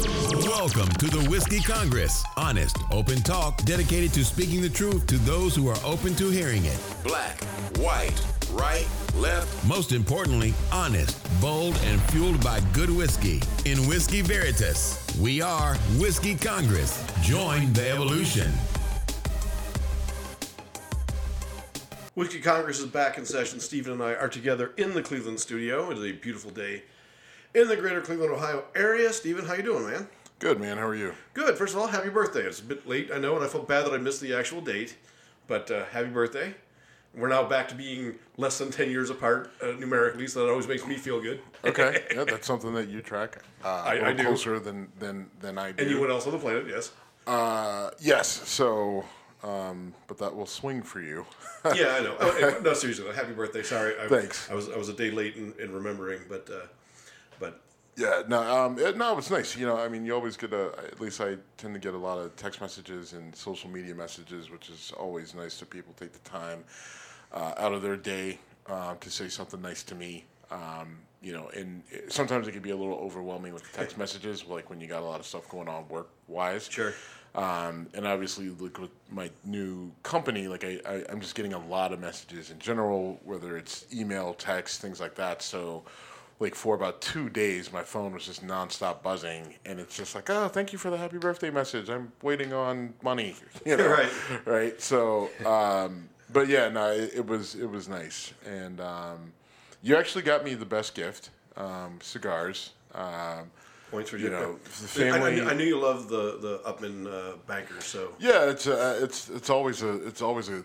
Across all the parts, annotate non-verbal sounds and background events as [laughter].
Welcome to the Whiskey Congress. Honest, open talk dedicated to speaking the truth to those who are open to hearing it. Black, white, right, left. Most importantly, honest, bold, and fueled by good whiskey. In Whiskey Veritas, we are Whiskey Congress. Join the evolution. Whiskey Congress is back in session. Stephen and I are together in the Cleveland studio. It is a beautiful day in the greater Cleveland, Ohio area. Stephen, how you doing, man? Good, man. How are you? Good. First of all, happy birthday. It's a bit late, I know, and I felt bad that I missed the actual date, but uh, happy birthday. We're now back to being less than 10 years apart uh, numerically, so that always makes me feel good. Okay. [laughs] yeah, that's something that you track. Uh, I- I do. closer than, than, than I do. Anyone else on the planet, yes. Uh, yes. So, um, but that will swing for you. Yeah, I know. [laughs] Oh, no, seriously, happy birthday. Sorry. I, Thanks. I was I was a day late in, in remembering, but uh, but Yeah, no, um, it, no, it's nice. You know, I mean, you always get a. At least I tend to get a lot of text messages and social media messages, which is always nice that people take the time uh, out of their day uh, to say something nice to me. Um, you know, and it, sometimes it can be a little overwhelming with the text [laughs] messages, like when you got a lot of stuff going on work wise. Sure. Um, and obviously, like with my new company, like I, I, I'm just getting a lot of messages in general, whether it's email, text, things like that. So, like for about two days, my phone was just nonstop buzzing, and it's just like, oh, thank you for the happy birthday message. I'm waiting on money, [laughs] you know, [laughs] Right. right? So, um, but yeah, no, it, it was it was nice, and um, you actually got me the best gift, um, cigars. Um, points for You you. know, the I- I, family- I knew you love the the Upmann uh, bankers, so Yeah, it's uh, it's it's always a it's always a,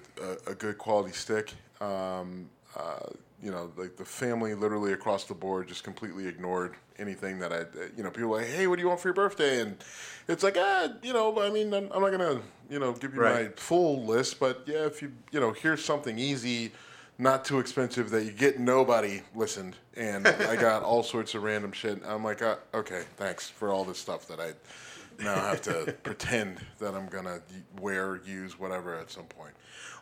a, a good quality stick. Um, uh, you know, like the family literally across the board just completely ignored anything that I, you know, people like, hey, what do you want for your birthday? And it's like, ah, you know, I mean, I'm, I'm not gonna, you know, give you my full list, but yeah, if you, you know, here's something easy, not too expensive that you get nobody listened, and I got all sorts of random shit. I'm like, uh, okay, thanks for all this stuff that I now have to [laughs] pretend that I'm gonna wear, use, whatever at some point.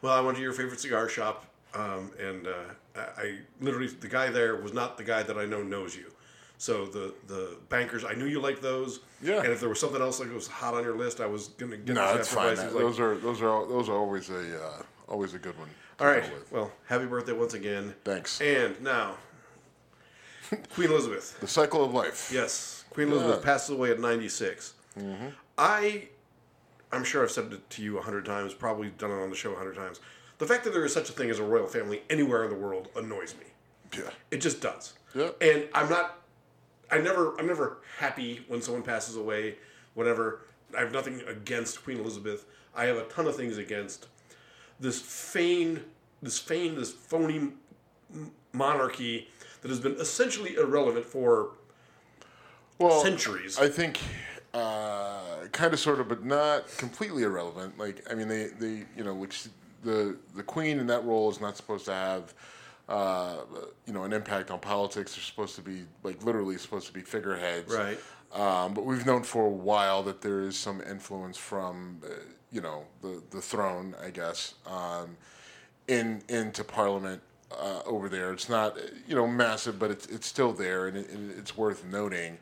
Well, I went to your favorite cigar shop, um, and uh, I, I literally the guy there was not the guy that I know knows you. So the the bankers, I knew you liked those. Yeah. And if there was something else like it was hot on your list, I was gonna get. No, that's fine. like- Those are those are those are always a uh, always a good one. all right. Well, happy birthday once again. Thanks. And now, [laughs] Queen Elizabeth. The cycle of life. Yes, Queen Elizabeth Yeah. passes away at 96. I, I'm sure I've said it to you a hundred times, probably done it on the show a hundred times. The fact that there is such a thing as a royal family anywhere in the world annoys me. Yeah. It just does. Yeah. And I'm not. I never. I'm never happy when someone passes away. Whatever. I have nothing against Queen Elizabeth. I have a ton of things against this feigned, this feigned, this phony monarchy that has been essentially irrelevant for Well, centuries. I think uh, kind of, sort of, but not completely irrelevant. Like, I mean, they, they, you know, which the the queen in that role is not supposed to have, uh, you know, an impact on politics. They're supposed to be like literally supposed to be figureheads, Right. Um, but we've known for a while that there is some influence from, uh, you know, the the throne, I guess, um, in into Parliament uh, over there. It's not, you know, massive, but it's it's still there, and, it, and it's worth noting.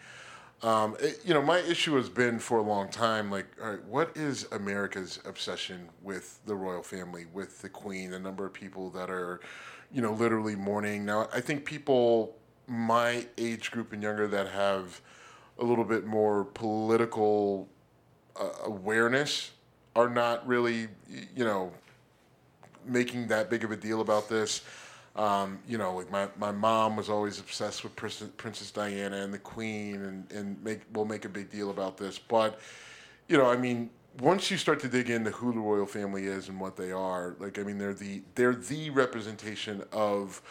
Um, it- you know, my issue has been for a long time, like, all right, what is America's obsession with the royal family, with the Queen, the number of people that are, you know, literally mourning. Now, I think people my age group and younger that have a little bit more political uh, awareness are not really, you know, making that big of a deal about this. Um, you know, like my, my mom was always obsessed with Princess, Diana and the Queen, and and make we'll make a big deal about this. But you know, I mean, once you start to dig into who the royal family is and what they are, like I mean, they're the they're the representation of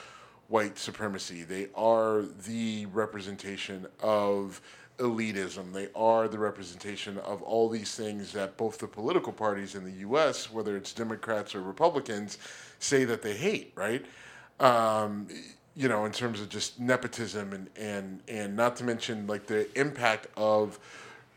white supremacy. They are the representation of elitism. They are the representation of all these things that both the political parties in the U.S., whether it's Democrats or Republicans, say that they hate. Right? Um, you know, in terms of just nepotism and and and not to mention like the impact of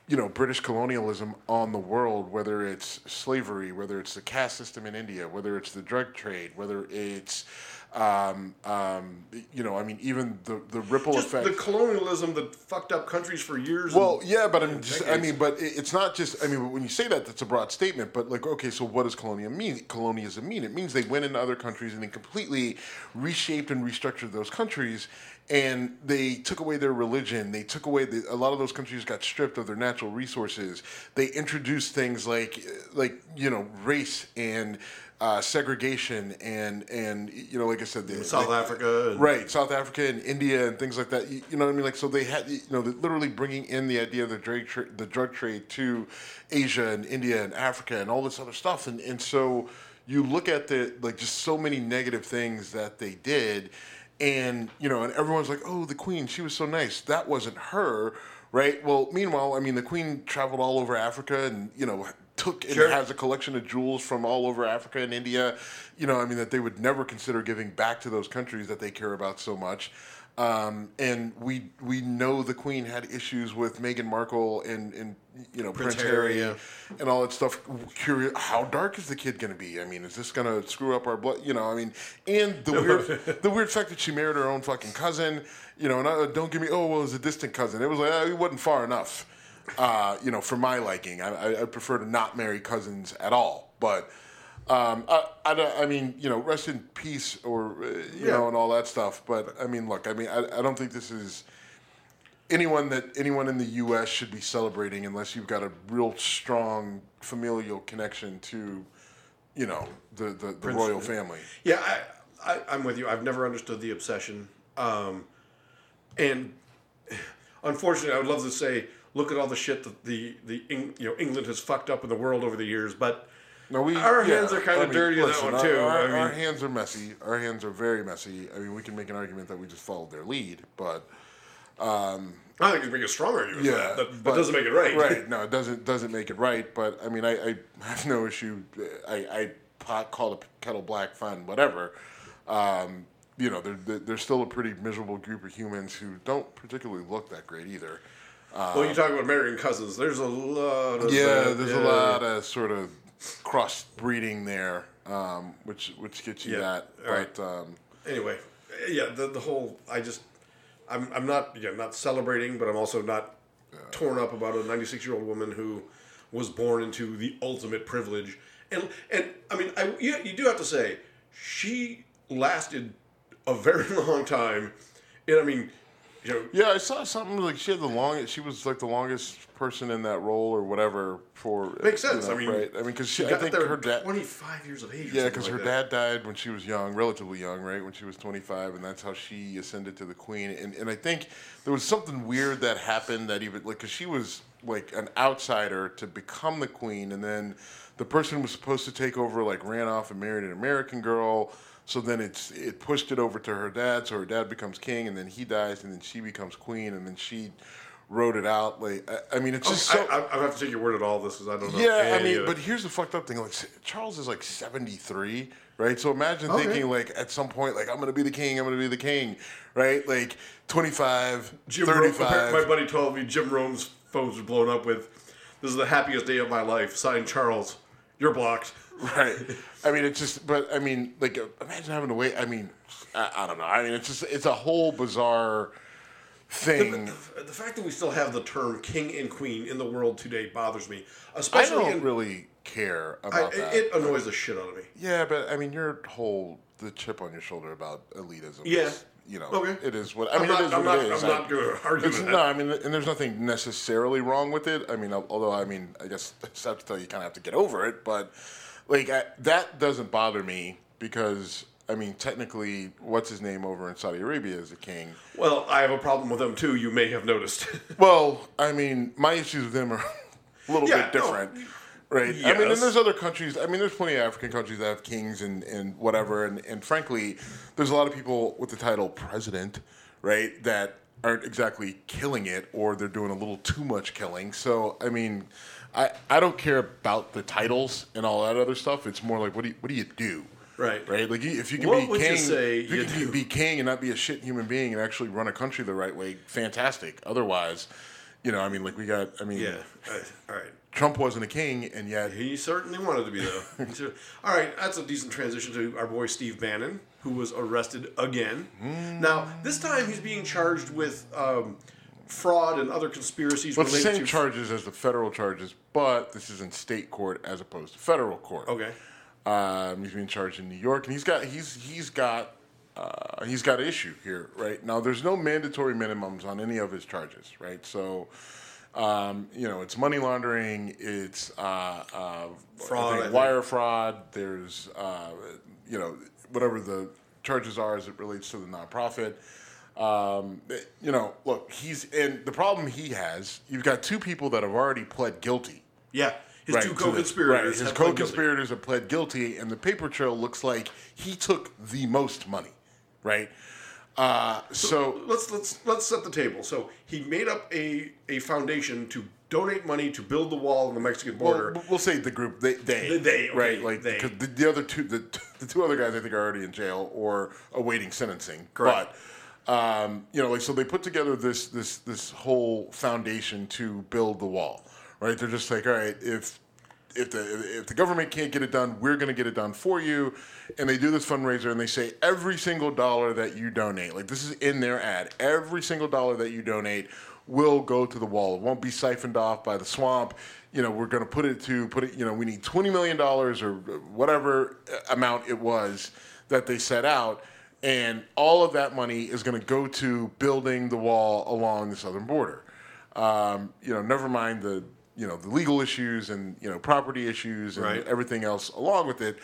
you know British colonialism on the world, whether it's slavery, whether it's the caste system in India, whether it's the drug trade, whether it's Um, um, you know, I mean, even the the ripple Just effect. the colonialism that fucked up countries for years. Well, and- yeah, but I'm just, I mean, but it- it's not just, I mean, when you say that, that's a broad statement, but like, okay, so what does colonialism mean? Colonialism mean? It means they went into other countries and they completely reshaped and restructured those countries and they took away their religion. They took away, the, a lot of those countries got stripped of their natural resources. They introduced things like, like, you know, race and, uh, segregation and and you know like I said the, South Africa and- right South Africa and India and things like that. You, you know what I mean? Like so they had you know literally bringing in the idea of the drug tra- the drug trade to Asia and India and Africa and all this other stuff. And and so you look at the like just so many negative things that they did, and you know and everyone's like, oh, the Queen, she was so nice. That wasn't her. Right. Well, meanwhile, I mean, the Queen traveled all over Africa, and you know, took and Sure. has a collection of jewels from all over Africa and India. You know, I mean, that they would never consider giving back to those countries that they care about so much. Um, and we we know the Queen had issues with Meghan Markle and, and you know Prince, Prince Harry, Harry, and all that stuff. Curious, how dark is the kid going to be? I mean, is this going to screw up our blood? You know, I mean, and the [laughs] weird the weird fact that she married her own fucking cousin. You know, and uh, don't give me oh well, it was a distant cousin. It was like uh, he wasn't far enough. Uh, you know, for my liking, I, I, prefer to not marry cousins at all. But um, I, I, I mean, you know, rest in peace, or uh, you Yeah. know, and all that stuff. But I mean, look, I mean, I, I don't think this is anyone that anyone in the U.S. should be celebrating unless you've got a real strong familial connection to, you know, the the, the royal family. Yeah, I, I, I'm with you. I've never understood the obsession. Um, and [sighs] unfortunately, I would love to say, look at all the shit that the, the Eng, you know England has fucked up in the world over the years, but No, we Our yeah, hands are kinda I mean, dirty in that one, our- too. Our, I mean- our hands are messy. Our hands are very messy. I mean, we can make an argument that we just followed their lead, but I think it's make a strong argument. yeah, that. That, that but- doesn't make it right. Right? [laughs] No, it doesn't doesn't make it right. But I mean, I, I have no issue. I, I pot call the kettle black fun, whatever. Um, you know, they're they're still a pretty miserable group of humans who don't particularly look that great either. Well, you talk about marrying cousins. There's a lot of Yeah, that, there's yeah. a lot of sort of cross breeding there, um, which which gets you Yeah, that. all right. But um, Anyway, yeah, the the whole I just I'm I'm not yeah not celebrating, but I'm also not torn up about a 96 year old woman who was born into the ultimate privilege, and and I mean I you, you do have to say she lasted a very [laughs] long time, and I mean you know yeah, I saw something like she had the longest. She was like the longest person in that role or whatever for. Makes sense. know, I mean, right? I mean, because she I got think there her dad. 25 years of age. Yeah, because like her that. dad died when she was young, relatively young, right? When she was 25, and that's how she ascended to the queen. And, and I think there was something weird that happened that even, like, because she was like an outsider to become the queen, and then the person who was supposed to take over, like, ran off and married an American girl. So then it's it pushed it over to her dad, so her dad becomes king, and then he dies, and then she becomes queen, and then she wrote it out. Like, I, I mean, it's oh, just so. I, I, I have to take your word at all this because I don't know. Yeah, I mean, but here's the fucked up thing. Like Charles is like 73, right? So imagine Okay. thinking like at some point like I'm going to be the king, I'm going to be the king, right? Like 25, Jim Rome, my buddy told me Jim Rome's phones were blown up with, "This is the happiest day of my life." Signed Charles. You're blocked. Right. I mean, it's just but I mean, like imagine having to wait. I mean, I, I don't know. I mean, it's just it's a whole bizarre thing. The fact that we still have the term king and queen in the world today bothers me, Especially I don't in, really care I, about that. it annoys the shit out of me. Yeah, but I mean, your whole the chip on your shoulder about elitism. Yeah. is, you know, Okay. it is what I I'm mean. not- it is I'm what not- it is. I'm not gonna argue it's- that. No, I mean, and there's nothing necessarily wrong with it. I mean, although I mean, I guess I just have to tell you, you kind of have to get over it. But like I, that doesn't bother me because I mean, technically, what's his name over in Saudi Arabia is a king. Well, I have a problem with them too. You may have noticed. [laughs] Well, I mean, my issues with him are [laughs] a little Yeah, bit no. different. Right. I mean, and there's other countries. I mean, there's plenty of African countries that have kings and, and whatever. And, and frankly, there's a lot of people with the title president, right, that aren't exactly killing it or they're doing a little too much killing. So, I mean, I, I don't care about the titles and all that other stuff. It's more like, what do you, what do, you do? Right. Right. Like, if you can What be would you king, say if you you can do? be king and not be a shit human being and actually run a country the right way, fantastic. Otherwise, You know, I mean, like we got. I mean, Yeah. Uh, all right. Trump wasn't a king, and yet He certainly wanted to be, though. [laughs] All right, that's a decent transition to our boy Steve Bannon, who was arrested again. Now, this time he's being charged with um, fraud and other conspiracies well, the same to. charges as the federal charges, but this is in state court as opposed to federal court. Okay. Um, he's being charged in New York, and he's got he's he's got uh, he's got issue here, right? Now, there's no mandatory minimums on any of his charges, right? So, um, you know, it's money laundering, it's uh, uh, Fraud, I I think think. wire fraud. There's uh, you know whatever the charges are as it relates to the nonprofit. Um, you know, look, he's and the problem he has. You've got two people that have already pled guilty. Yeah. His Right, two co-conspirators. right, his have pled guilty. co-conspirators have pled guilty, and the paper trail looks like he took the most money, right? Uh, so let's let's let's set the table. So he made up a a foundation to donate money to build the wall on the Mexican border. Well, we'll say the group they they, The they, okay, right like they. the, the other two the, [laughs] the two other guys I think are already in jail or awaiting sentencing. Correct. But um, you know, like so they put together this this this whole foundation to build the wall. Right? They're just like, all right, if if the if the government can't get it done, we're going to get it done for you. And they do this fundraiser and they say every single dollar that you donate, like this is in their ad, every single dollar that you donate will go to the wall. It won't be siphoned off by the swamp. You know, we're going to put it to put it. You know, we need twenty million dollars or whatever amount it was that they set out. And all of that money is going to go to building the wall along the southern border. Um, you know, never mind the you know the legal issues and you know property issues and Right. everything else along with it.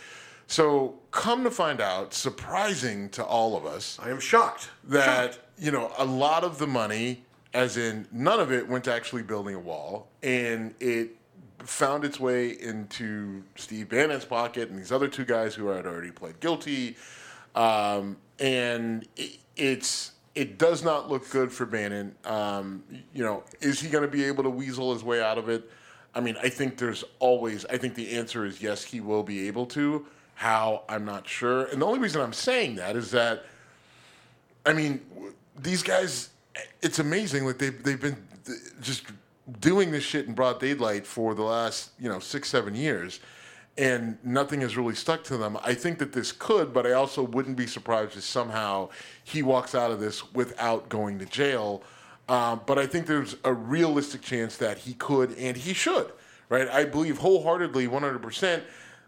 So come to find out, surprising to all of us, I am shocked. that Shocked. you know a lot of the money, as in none of it, went to actually building a wall, and it found its way into Steve Bannon's pocket and these other two guys who had already pled guilty, um, and it, it's it does not look good for Bannon. Um, you know, is he going to be able to weasel his way out of it? I mean, I think there's always. I think the answer is yes, he will be able to. How I'm not sure, and the only reason I'm saying that is that I mean, these guys, it's amazing. Like they've they've been just doing this shit in broad daylight for the last you know six seven years, and nothing has really stuck to them. I think that this could, but I also wouldn't be surprised if somehow he walks out of this without going to jail. Um, but I think there's a realistic chance that he could and he should. Right? I believe wholeheartedly, 100 percent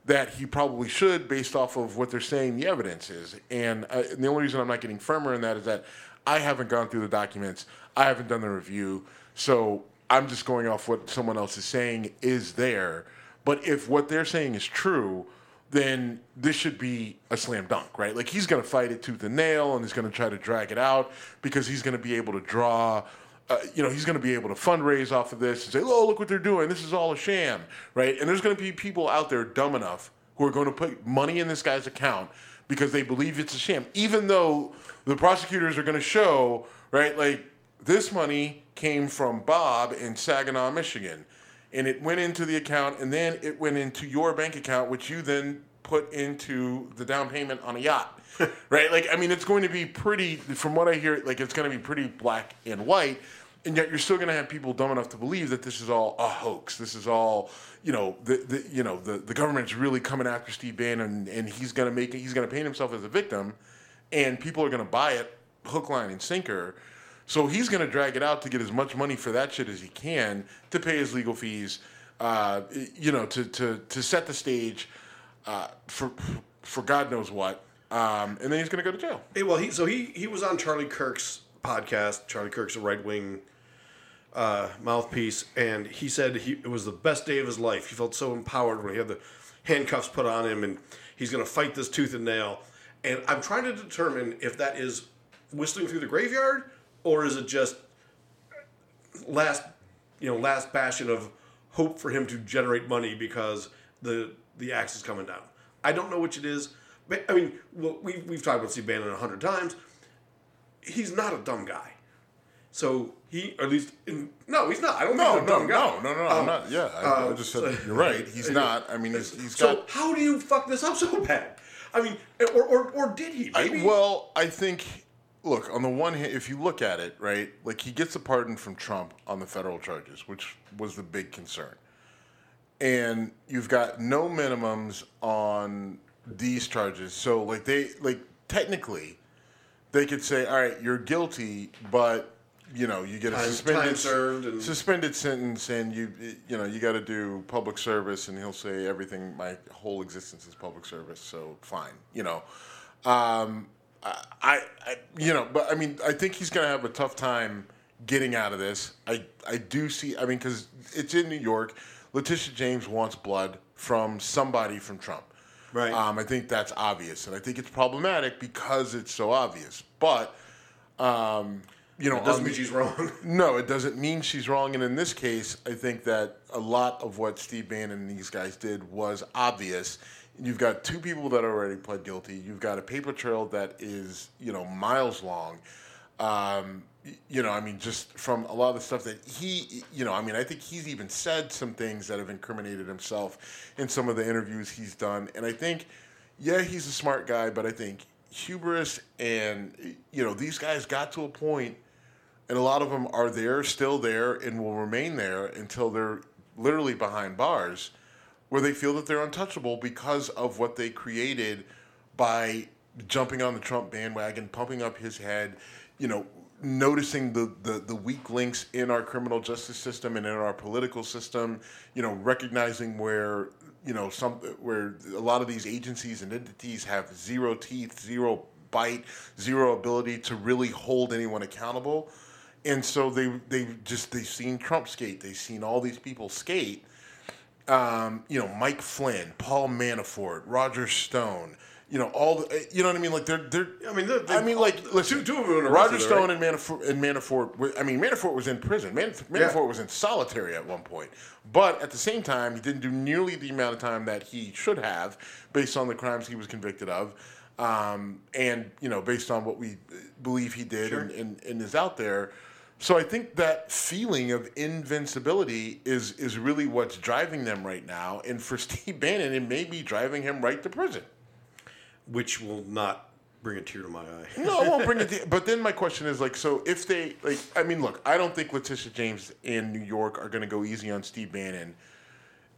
that he probably should based off of what they're saying the evidence is. And, uh, and the only reason I'm not getting firmer in that is that I haven't gone through the documents, I haven't done the review, so I'm just going off what someone else is saying is there. But if what they're saying is true, then this should be a slam dunk, right? Like he's going to fight it tooth and nail, and he's going to try to drag it out because he's going to be able to draw. Uh, you know, he's going to be able to fundraise off of this and say, "Oh, look what they're doing. This is all a sham," right? And there's going to be people out there dumb enough who are going to put money in this guy's account because they believe it's a sham, even though the prosecutors are going to show, right, like this money came from Bob in Saginaw, Michigan and it went into the account and then it went into your bank account which you then put into the down payment on a yacht [laughs] right? Like i mean it's going to be pretty from what i hear like it's going to be pretty black and white and yet you're still going to have people dumb enough to believe that this is all a hoax. This is all you know the, the you know the, the government's really coming after steve bannon and he's going to make it he's going to paint himself as a victim and people are going to buy it hook line and sinker so he's going to drag it out to get as much money for that shit as he can to pay his legal fees, uh, you know, to, to, to set the stage uh, for for God knows what. Um, and then he's going to go to jail. Hey, well, he so he he was on Charlie Kirk's podcast. Charlie Kirk's a right wing uh, mouthpiece, and he said he, it was the best day of his life. He felt so empowered when he had the handcuffs put on him, and he's going to fight this tooth and nail. And I'm trying to determine if that is whistling through the graveyard or is it just last, you know, last bastion of hope for him to generate money because the the axe is coming down. I don't know which it is. But, I mean, well, we, we've talked about Steve Bannon a hundred times. He's not a dumb guy. So he, or at least, in, no, he's not. I don't No, think he's a no, dumb guy. no, no, no, I'm Um, not. Yeah, I, I um, just said so- you're right. He's not. I mean, he's, he's So got. how do you fuck this up so bad? I mean, or or, or did he? I, Maybe. well, I think look, on the one hand, if you look at it, right, like he gets a pardon from Trump on the federal charges, which was the big concern. And you've got no minimums on these charges. So, like, they, like, technically, they could say, all right, you're guilty, but, you know, you get a Time- suspended, time served and- suspended sentence and you, you know, you got to do public service. And he'll say, everything, my whole existence is public service. So, fine, you know. Um, I, I, you know, but I mean, I think he's going to have a tough time getting out of this. I, I do see. I mean, because it's in New York. Letitia James wants blood from somebody from Trump. Right. Um, I think that's obvious, and I think it's problematic because it's so obvious. But, um, you know, It doesn't mean the- she's wrong. [laughs] no, it doesn't mean she's wrong. And in this case, I think that a lot of what Steve Bannon and these guys did was obvious. You've got two people that already pled guilty. You've got a paper trail that is, you know, miles long. Um, you know, I mean, just from a lot of the stuff that he, you know, I mean, I think he's even said some things that have incriminated himself in some of the interviews he's done. And I think, yeah, he's a smart guy, but I think hubris and, you know, these guys got to a point and a lot of them are there, still there, and will remain there until they're literally behind bars, where they feel that they're untouchable because of what they created by jumping on the Trump bandwagon, pumping up his head, you know, noticing the, the, the weak links in our criminal justice system and in our political system, you know, recognizing where you know some where a lot of these agencies and entities have zero teeth, zero bite, zero ability to really hold anyone accountable. And so they they just they've seen Trump skate, they've seen all these people skate. Um, you know, Mike Flynn, Paul Manafort, Roger Stone, you know, all the you know what I mean? Like they're they're I mean, they're- I mean, like listen, two- two of them Roger arrested, Stone right? and Manafort and Manafort. were- I mean, Manafort was in prison. Man, Manafort was in solitary at one point, but at the same time, he didn't do nearly the amount of time that he should have, based on the crimes he was convicted of, um, and you know, based on what we believe he did and, and, and is out there. So I think that feeling of invincibility is is really what's driving them right now, and for [laughs] Steve Bannon, it may be driving him right to prison. which will not bring a tear to my eye. No, I won't bring it. [laughs] To, but then my question is like, so if they like, I mean, look, I don't think Letitia James in New York are going to go easy on Steve Bannon,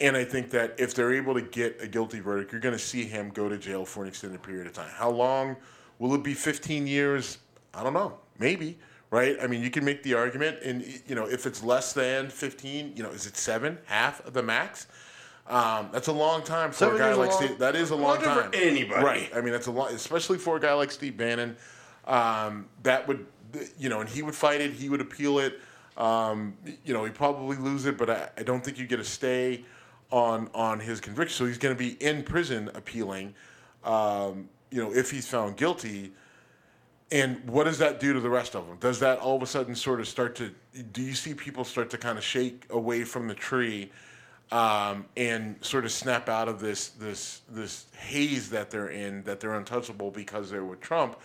and I think that if they're able to get a guilty verdict, you're going to see him go to jail for an extended period of time. How long will it be? 15 years? I don't know. Maybe. Right? I mean, you can make the argument, and you know, if it's less than 15, you know, is it seven, half of the max? Um, that's a long time for Seven a guy like long- Steve. That is a long long time for anybody. right? I mean, that's a lot, especially for a guy like Steve Bannon. Um, that would, you know, and he would fight it. He would appeal it. Um, you know, he'd probably lose it, but I, I don't think you get a stay on on his conviction. So he's going to be in prison appealing. Um, you know, if he's found guilty. And what does that do to the rest of them? Does that all of a sudden sort of start to? Do you see people start to kind of shake away from the tree, um, and sort of snap out of this this this haze that they're in, that they're untouchable because they're with Trump?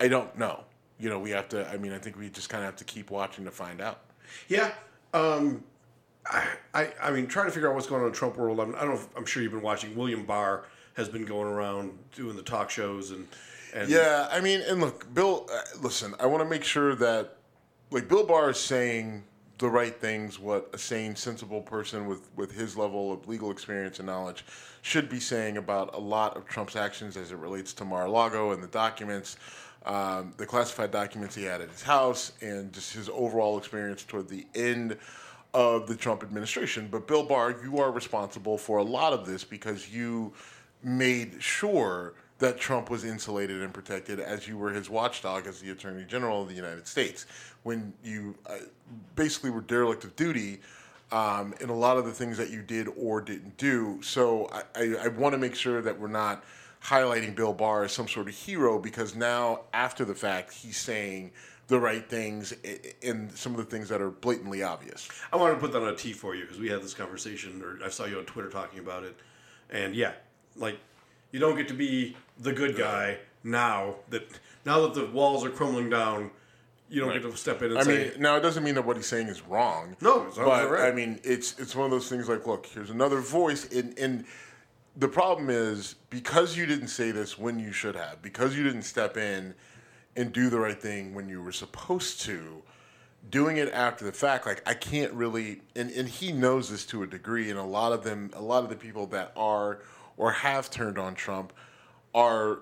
I don't know. You know, we have to. I mean, I think we just kind of have to keep watching to find out. Yeah. Um, I, I, I mean, trying to figure out what's going on in Trump world. I'm, I don't I'm sure you've been watching. William Barr has been going around doing the talk shows and and Yeah, I mean, and look, Bill. Uh, listen, I want to make sure that, like, Bill Barr is saying the right things. What a sane, sensible person with with his level of legal experience and knowledge should be saying about a lot of Trump's actions as it relates to Mar-a-Lago and the documents, um, the classified documents he had at his house, and just his overall experience toward the end of the Trump administration. But Bill Barr, you are responsible for a lot of this because you made sure that Trump was insulated and protected as you were his watchdog as the Attorney General of the United States. When you uh, basically were derelict of duty um, in a lot of the things that you did or didn't do. So I, I, I want to make sure that we're not highlighting Bill Barr as some sort of hero because now, after the fact, he's saying the right things in some of the things that are blatantly obvious. I wanted to put that on a T for you because we had this conversation, or I saw you on Twitter talking about it, and yeah, like you don't get to be the good guy now that now that the walls are crumbling down. You don't get to step in and I say, mean, now it doesn't mean that what he's saying is wrong. No, it's not but right. I mean, it's it's one of those things like, look, here's another voice, and and the problem is because you didn't say this when you should have, because you didn't step in and do the right thing when you were supposed to, doing it after the fact, like I can't really, and, and he knows this to a degree, and a lot of them, a lot of the people that are or have turned on Trump are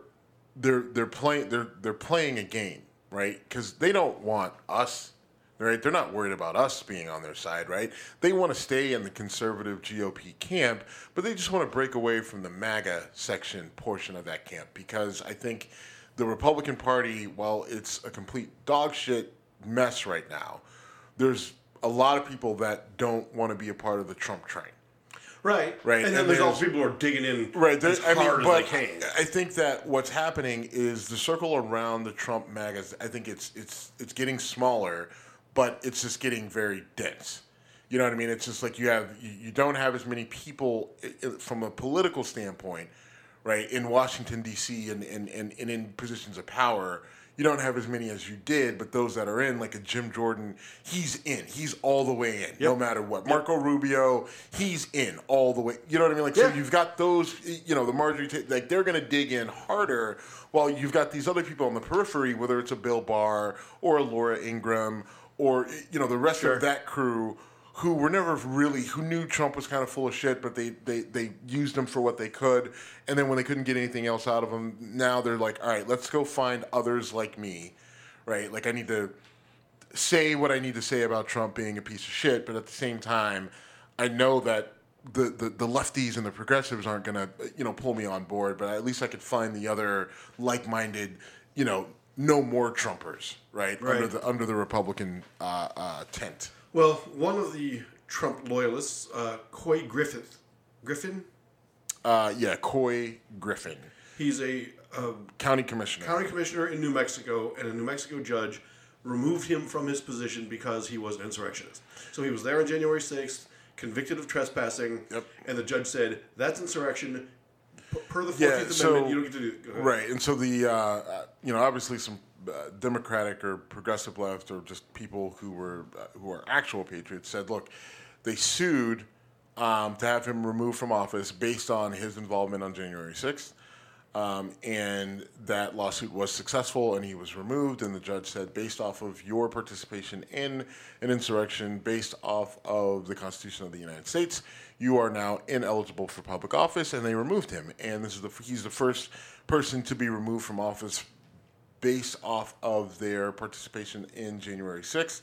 they're they're playing they're they're playing a game, right? Because they don't want us, right? They're not worried about us being on their side, right? They want to stay in the conservative GOP camp, but they just want to break away from the MAGA section portion of that camp because I think the Republican Party, while it's a complete dog shit mess right now, there's a lot of people that don't want to be a part of the Trump train. Right. Right, And then and there's there's- also people who are digging in Right. as there- I mean, hard but as they can. I think that what's happening is the circle around the Trump MAGAs. I think it's it's it's getting smaller, but it's just getting very dense. You know what I mean? It's just like you have you, don't have as many people i- i- from a political standpoint, right? In Washington D.C. and and, and and in positions of power. You don't have as many as you did, but those that are in, like a Jim Jordan, he's in. He's all the way in, no matter what. Marco Rubio, he's in all the way. You know what I mean? Like, so you've got those, you know, the Marjorie, Ta- like they're going to dig in harder, while you've got these other people on the periphery, whether it's a Bill Barr or a Laura Ingraham or you know the rest Sure. of that crew, who were never really who knew Trump was kind of full of shit, but they they they used him for what they could, and then when they couldn't get anything else out of him, now they're like, all right, let's go find others like me, right? Like I need to say what I need to say about Trump being a piece of shit, but at the same time, I know that the, the, the lefties and the progressives aren't gonna you know pull me on board, but at least I could find the other like minded, you know, no more Trumpers, right? Under the under the Republican uh, uh, tent. Well, one of the Trump loyalists, uh, Couy Griffith, Griffin, Uh, yeah, Couy Griffin, he's a, a county commissioner. county commissioner in New Mexico, and a New Mexico judge removed him from his position because he was an insurrectionist. So he was there on January 6th, convicted of trespassing, Yep. and the judge said, that's insurrection. Per the 14th Yeah, Amendment, so- you don't get to do. Right, and so the uh, uh, you know obviously some uh, Democratic or progressive left or just people who were uh, who are actual patriots said, look, they sued um, to have him removed from office based on his involvement on January sixth. Um, and that lawsuit was successful and he was removed. And the judge said, based off of your participation in an insurrection, based off of the Constitution of the United States, you are now ineligible for public office. And they removed him. And this is the, he's the first person to be removed from office based off of their participation in January 6th.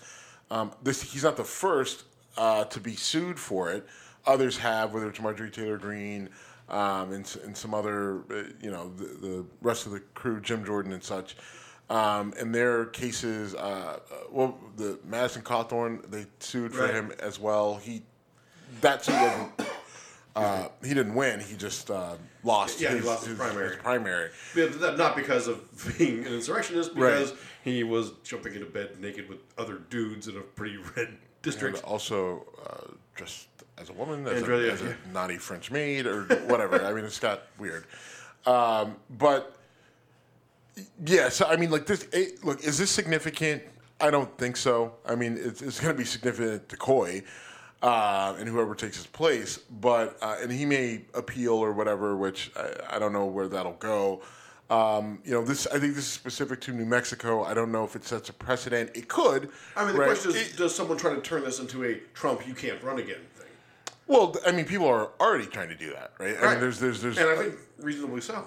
Um, this, he's not the first uh, to be sued for it. Others have, whether it's Marjorie Taylor Greene um, and, and some other, uh, you know, the, the rest of the crew, Jim Jordan and such. Um, and their cases, uh, uh, well, the Madison Cawthorn, they sued for Right. him as well. He, that suit wasn't, uh, he didn't win. He just uh, lost, Yeah, he lost his primary. primary. But that- Not because of [laughs] being an insurrectionist, because he was jumping into bed naked with other dudes in a pretty [laughs] red And district. also uh, dressed as a woman, as, Andrea, a, as yeah. a naughty French maid, or [laughs] whatever. I mean, it's got weird. Um, but yeah, so I mean, like this. eh, look, is this significant? I don't think so. I mean, it's, it's going to be significant to Couy uh, and whoever takes his place. But uh, and he may appeal or whatever, which I, I don't know where that'll go. Um, you know, this I think this is specific to New Mexico. I don't know if it sets a precedent. It could. I mean, the right? question is, It- does someone try to turn this into a Trump you can't run again thing? Well, I mean, people are already trying to do that, right? I mean, there's, there's, there's, And I think reasonably so.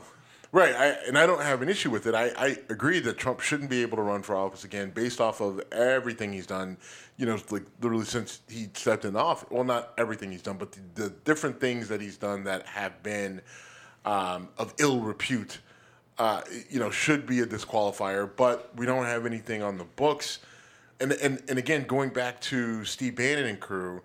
Right. I, and I don't have an issue with it. I, I agree that Trump shouldn't be able to run for office again based off of everything he's done. You know, like literally since he stepped in office. Well, not everything he's done, but the, the different things that he's done that have been um, of ill repute. Uh, you know, should be a disqualifier, but we don't have anything on the books. And and and again, going back to Steve Bannon and crew,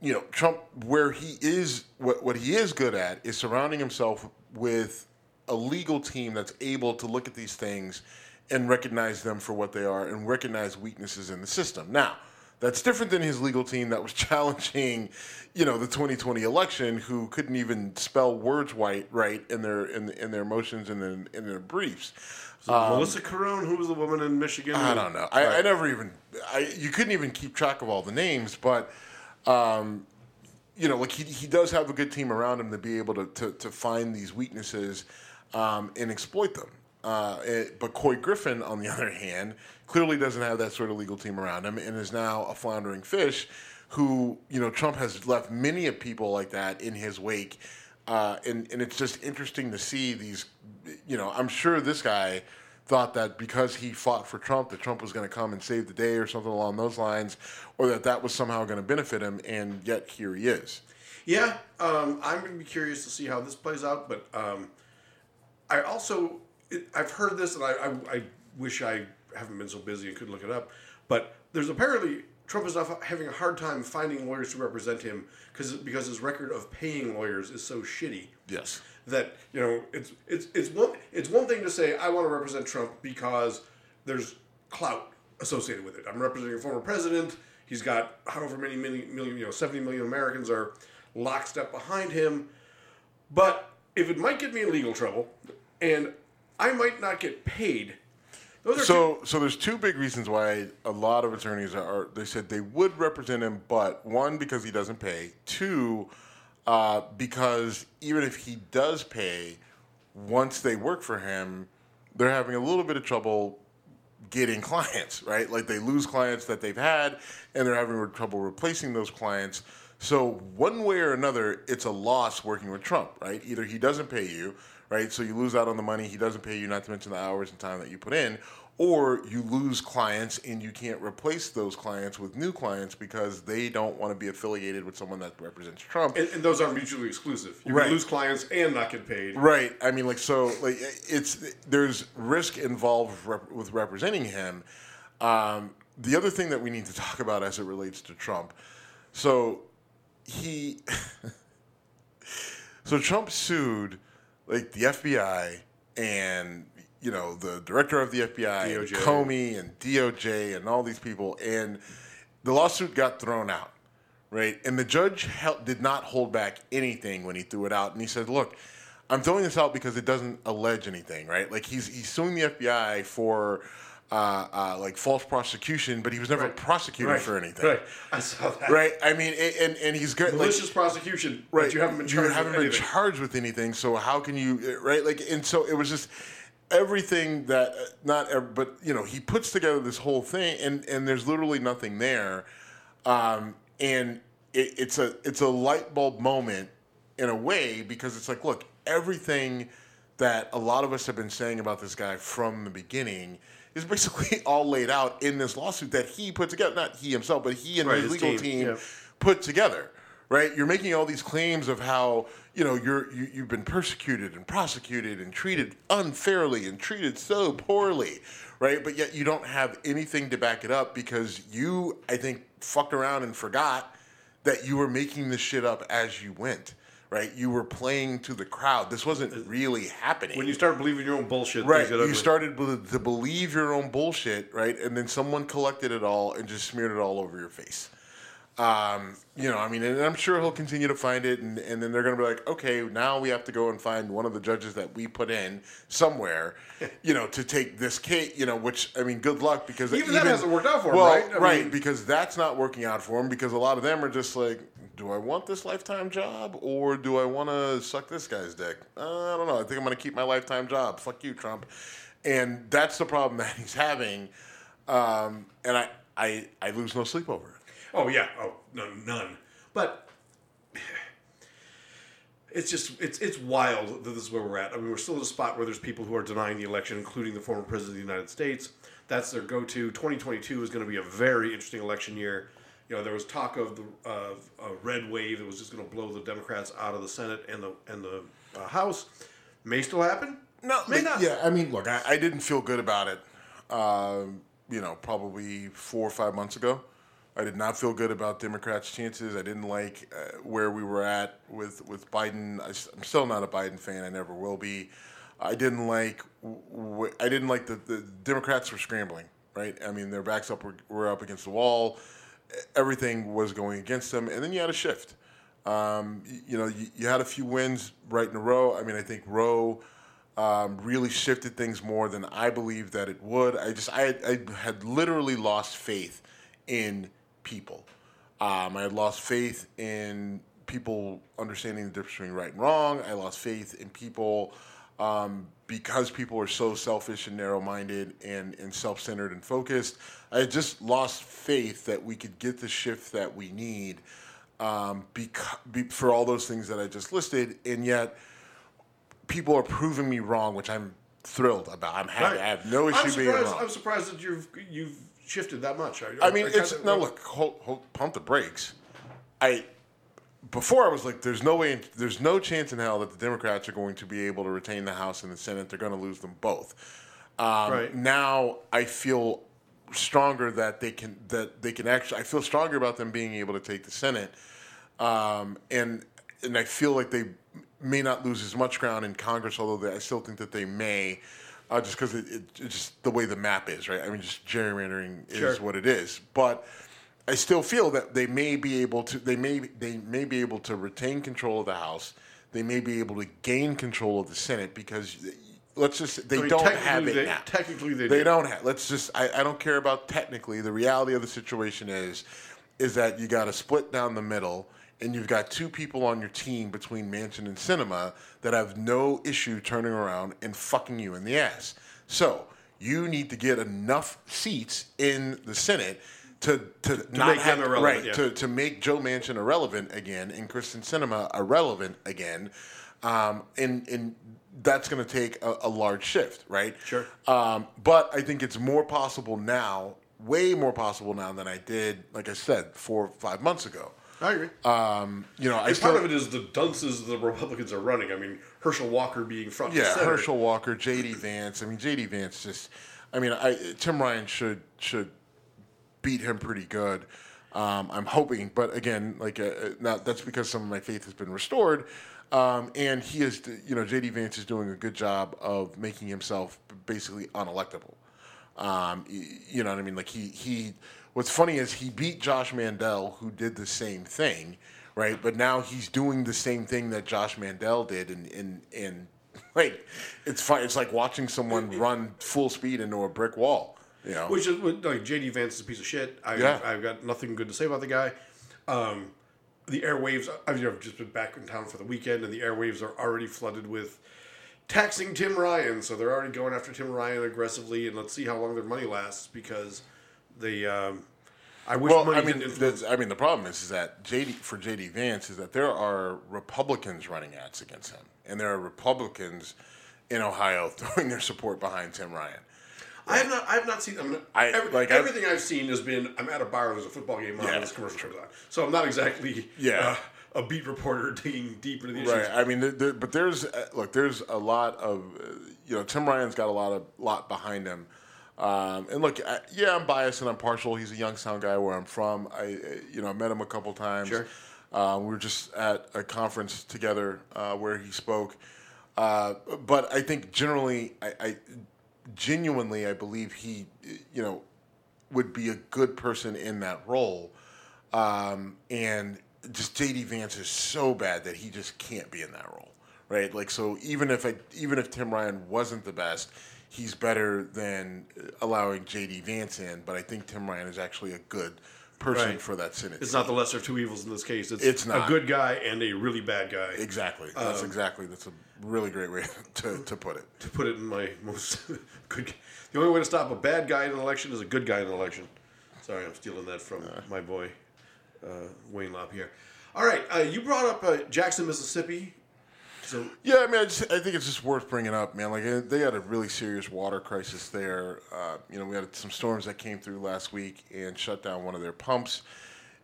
you know, Trump, where he is, what, what he is good at is surrounding himself with a legal team that's able to look at these things and recognize them for what they are and recognize weaknesses in the system. Now, that's different than his legal team that was [laughs] challenging, you know, the 2020 election, who couldn't even spell words right right in their in, in their motions and in, in their briefs. Melissa Carone, who was the woman in Michigan? Um, I don't know. I, I never even. I you couldn't even keep track of all the names, but um, you know, like he he does have a good team around him to be able to to, to find these weaknesses um, and exploit them. Uh, it, but Couy Griffin, on the [laughs] other hand, clearly doesn't have that sort of legal team around him and is now a floundering fish who, you know, Trump has left many of people like that in his wake. Uh, and, and it's just interesting to see these, you know, I'm sure this guy thought that because he fought for Trump, that Trump was going to come and save the day or something along those lines, or that that was somehow going to benefit him, and yet here he is. Yeah, um, I'm going to be curious to see how this plays out, but um, I also it, I've heard this, and I, I, I wish I haven't been so busy and could look it up, but there's apparently Trump is having a hard time finding lawyers to represent him because because his record of paying lawyers is so shitty. Yes. That you know it's it's it's one it's one thing to say I want to represent Trump because there's clout associated with it. I'm representing a former president. He's got however many million, million you know 70 million Americans are lockstep behind him. But if it might get me in legal trouble, and I might not get paid so, two- so there's two big reasons why a lot of attorneys are. They said they would represent him, but one because he doesn't pay. Two, uh, because even if he does pay, once they work for him, they're having a little bit of trouble getting clients. Right, like they lose clients that they've had, and they're having trouble replacing those clients. So one way or another, it's a loss working with Trump. Right, either he doesn't pay you right? So you lose out on the money. He doesn't pay you, not to mention the hours and time that you put in. Or you lose clients and you can't replace those clients with new clients because they don't want to be affiliated with someone that represents Trump. And, and those aren't mutually exclusive. You right. lose clients and not get paid. Right. I mean, like so, like it's there's risk involved rep- with representing him. Um, the other thing that we need to talk about as it relates to Trump, so he, [laughs] so Trump sued like the FBI and you know the director of the FBI, and Comey, and DOJ, and all these people, and the lawsuit got thrown out, right? And the judge held, did not hold back anything when he threw it out, and he said, "Look, I'm throwing this out because it doesn't allege anything, right? Like he's he's suing the FBI for." Uh, uh, like false prosecution, but he was never right. prosecuted right. for anything. Right, I saw that. Right, I mean, and and he's good. Malicious like, prosecution. Right, you haven't been charged. You haven't been anything. charged with anything. So how can you? Right, like, and so it was just everything that not, but you know, he puts together this whole thing, and and there's literally nothing there, um, and it, it's a it's a light bulb moment in a way because it's like, look, everything that a lot of us have been saying about this guy from the beginning is basically [laughs] all laid out in this lawsuit that he put together. Not he himself, but he and right, his, his, legal team, team yeah. put together. Right? You're making all these claims of how you know you're you, you've been persecuted and prosecuted and treated unfairly and treated so poorly, right? But yet you don't have anything to back it up because you, I think, fucked around and forgot that you were making this shit up as you went right? You were playing to the crowd. This wasn't really happening. When you start believing your own bullshit, right? You started to believe your own bullshit, right? And then someone collected it all and just smeared it all over your face. Um, you know, I mean, and I'm sure he'll continue to find it, and, and then they're going to be like, okay, now we have to go and find one of the judges that we put in somewhere, [laughs] you know, to take this case, you know, which, I mean, good luck because even, even that hasn't worked out for well, him, right? I right, mean, because that's not working out for him because a lot of them are just like, do I want this lifetime job or do I want to suck this guy's dick? Uh, I don't know. I think I'm going to keep my lifetime job. Fuck you, Trump. And that's the problem [laughs] that he's having. Um, and I, I, I lose no sleep over it. Oh yeah. Oh no, none. But [sighs] it's just it's it's wild that this is where we're at. I mean, we're still at a spot where there's people who are denying the election, including the former president of the United States. That's their go-to. 2022 is going to be a very interesting election year. You know, there was talk of the of a red wave that was just going to blow the Democrats out of the Senate and the and the uh, House. May still happen. No, may not. Yeah, I mean, look, I, I didn't feel good about it. Um, you know, probably four or five months ago. I did not feel good about Democrats' chances. I didn't like uh, where we were at with with Biden. I, am still not a Biden fan. I never will be. I didn't like. W- I didn't like the, the Democrats were scrambling. Right. I mean, their backs up were, were up against the wall. Everything was going against them, and then you had a shift. Um, you, you, know, you, you, had a few wins right in a row. I mean, I think Roe. Um, really shifted things more than I believed that it would. I just I, I had literally lost faith in people. Um, I had lost faith in people understanding the difference between right and wrong. I lost faith in people um, because people are so selfish and narrow-minded and, and self-centered and focused. I just lost faith that we could get the shift that we need um, be, for all those things that I just listed, and yet people are proving me wrong, which I'm thrilled about. I'm happy. Right. I have no issue being wrong. I'm surprised that you've you've shifted that much. I mean, it's kinda- no look. Hold, hold, pump the brakes. I before I was like, there's no way, there's no chance in hell that the Democrats are going to be able to retain the House and the Senate. They're going to lose them both. Um, Right. Now I feel stronger that they can that they can actually. I feel stronger about them being able to take the Senate, um, and and I feel like they may not lose as much ground in Congress, although they, I still think that they may. Uh, just because it, it, it's just the way the map is, right? I mean, just gerrymandering is Sure. what it is. But I still feel that they may be able to they may they may be able to retain control of the House. They may be able to gain control of the Senate because let's just they I mean, don't have it they- now. technically they they do. don't have. Let's just I, I don't care about technically. The reality of the situation is is that you got to split down the middle. And you've got two people on your team between Manchin and Sinema that have no issue turning around and fucking you in the ass. So you need to get enough seats in the Senate to to, not make have them irrelevant, right yeah. to, to make Joe Manchin irrelevant again and Kristen Sinema irrelevant again, um, and and that's going to take a, a large shift, right? Sure. Um, but I think it's more possible now, way more possible now than I did, like I said, four or five months ago. I agree. Um, you know, I still part of it is the dunces the Republicans are running. I mean, Herschel Walker being front and Yeah. Herschel Walker, J.D. Vance. I mean, J.D. Vance just. I mean, I, Tim Ryan should should beat him pretty good. Um, I'm hoping, but again, like uh, uh, now that's because some of my faith has been restored, um, and he is, you know, J.D. Vance is doing a good job of making himself basically unelectable. Um, you know what I mean? Like he he. What's funny is he beat Josh Mandel, who did the same thing, right? But now he's doing the same thing that Josh Mandel did, and and and [laughs] like it's fun. It's like watching someone run full speed into a brick wall. You know? Which is like JD Vance is a piece of shit. I, Yeah. I've got nothing good to say about the guy. Um, the airwaves. I've you know, just been back in town for the weekend, and the airwaves are already flooded with taxing Tim Ryan. So they're already going after Tim Ryan aggressively, and let's see how long their money lasts because they. Um, I wish Well, money I mean, didn't influence. the, I mean, the problem is, is that JD for JD Vance is that there are Republicans running ads against him, and there are Republicans in Ohio [laughs] throwing their support behind Tim Ryan. I have not. I have not seen. I'm not, I- every, like, I've- everything I've seen has been. I'm at a bar. There's a football game on. Yeah, this commercial comes on. So I'm not exactly. Yeah. uh, a beat reporter [laughs] digging deep into the issues. Right. I mean, there, there, but there's uh, look, there's a lot of uh, you know, Tim Ryan's got a lot of lot behind him. Um, and look, I, yeah, I'm biased and I'm partial. He's a Youngstown guy where I'm from. I, uh, you know, met him a couple times. Sure. Uh, we were just at a conference together uh, where he spoke. Uh, but I think generally, I, I genuinely, I believe he, you know, would be a good person in that role. Um, and just JD Vance is so bad that he just can't be in that role, right? Like so, even if I, even if Tim Ryan wasn't the best, he's better than allowing JD Vance in. But I think Tim Ryan is actually a good person Right. for that Senate. It's not the lesser of two evils in this case. It's, It's a good guy and a really bad guy. exactly. Um, That's exactly. That's a really great way [laughs] to, to put it. to put it in my most [laughs] good. The only way to stop a bad guy in an election is a good guy in an election. Sorry, I'm stealing that from my boy uh, Wayne LaPierre. All right, uh, you brought up uh, Jackson, Mississippi. So Yeah, I mean, I, just, I think it's just worth bringing up, man. Like uh, they had a really serious water crisis there. Uh, you know, we had some storms that came through last week and shut down one of their pumps,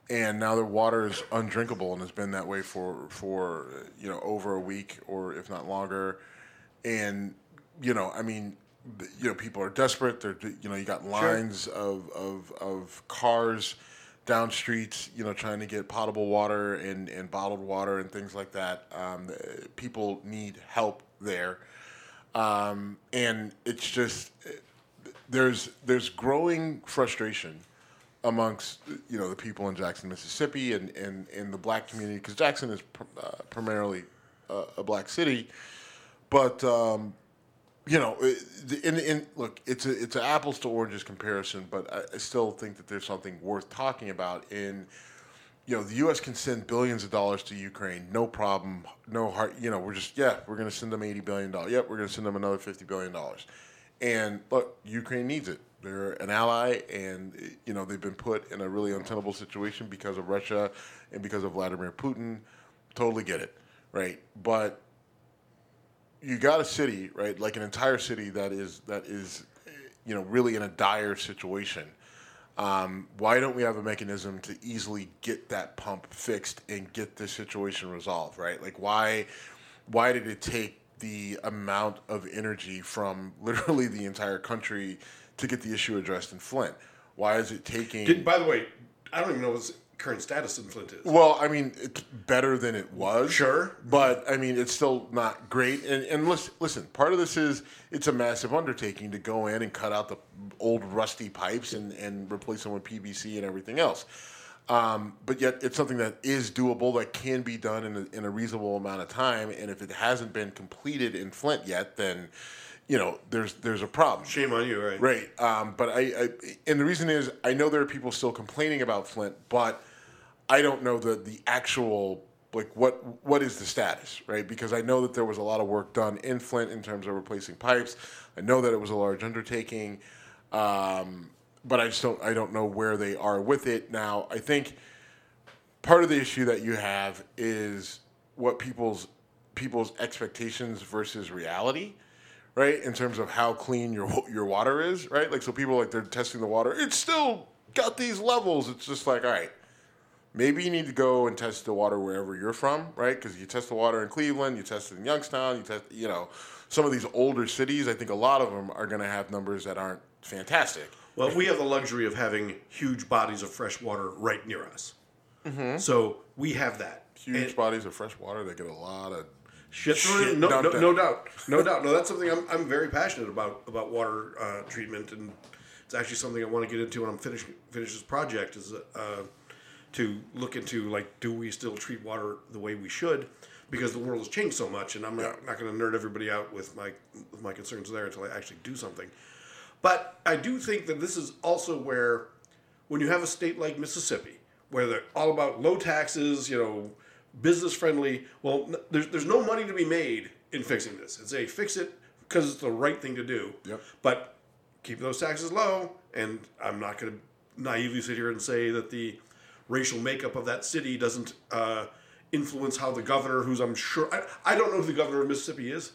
and now the water is undrinkable and has been that way for for you know over a week or if not longer. And you know, I mean, you know, people are desperate. They're you know, you got lines of, of of cars down streets, you know, trying to get potable water and, and bottled water and things like that. Um, people need help there, um, and it's just there's there's growing frustration amongst you know the people in Jackson, Mississippi, and and, and the black community because Jackson is pr- uh, primarily uh, a black city, but um, you know, in, in look, it's a it's an apples to oranges comparison, but I, I still think that there's something worth talking about in you know, the U.S. can send billions of dollars to Ukraine, no problem, no heart. You know, we're just yeah, we're going to send them eighty billion dollars. Yep, we're going to send them another fifty billion dollars. And look, Ukraine needs it. They're an ally, and you know they've been put in a really untenable situation because of Russia and because of Vladimir Putin. Totally get it, right? But you got a city, right, like an entire city that is that is, you know, really in a dire situation. Um, why don't we have a mechanism to easily get that pump fixed and get this situation resolved, right? Like why why did it take the amount of energy from [laughs] literally the entire country to get the issue addressed in Flint? Why is it taking? Did, by the way, I don't even know what current status in Flint is. Well, I mean, it's better than it was. Sure. But, I mean, it's still not great. And, and listen, listen, part of this is it's a massive undertaking to go in and cut out the old rusty pipes and, and replace them with PVC and everything else. Um, but yet, it's something that is doable, that can be done in a, in a reasonable amount of time. And if it hasn't been completed in Flint yet, then you know, there's there's a problem. Shame on you, right? Right. Um, but I, I, and the reason is I know there are people still complaining about Flint, but I don't know the the actual like what what is the status, right? Because I know that there was a lot of work done in Flint in terms of replacing pipes. I know that it was a large undertaking, um, but I just don't I don't know where they are with it now. I think part of the issue that you have is what people's people's expectations versus reality right? In terms of how clean your [laughs] your water is, right? Like so people like they're testing the water. It's still got these levels. It's just like, all right, maybe you need to go and test the water wherever you're from, right? Because you test the water in Cleveland, you test it in Youngstown, you test, you know, some of these older cities. I think a lot of them are going to have numbers that aren't fantastic. Well, we have the luxury of having huge bodies of fresh water right near us. Mm-hmm. So we have that. Huge and, bodies of fresh water that get a lot of shit thrown No, no, no, doubt, no doubt. No, that's something I'm, I'm very passionate about about water uh, treatment, and it's actually something I want to get into when I'm finished finish this project. Is uh, to look into like, do we still treat water the way we should? Because the world has changed so much, and I'm not, not going to nerd everybody out with my with my concerns there until I actually do something. But I do think that this is also where, when you have a state like Mississippi, where they're all about low taxes, you know business friendly. Well, there's there's no money to be made in fixing this. It's a fix it because it's the right thing to do. Yep. But keep those taxes low, and I'm not going to naively sit here and say that the racial makeup of that city doesn't uh, influence how the governor, who's I'm sure I, I don't know who the governor of Mississippi is.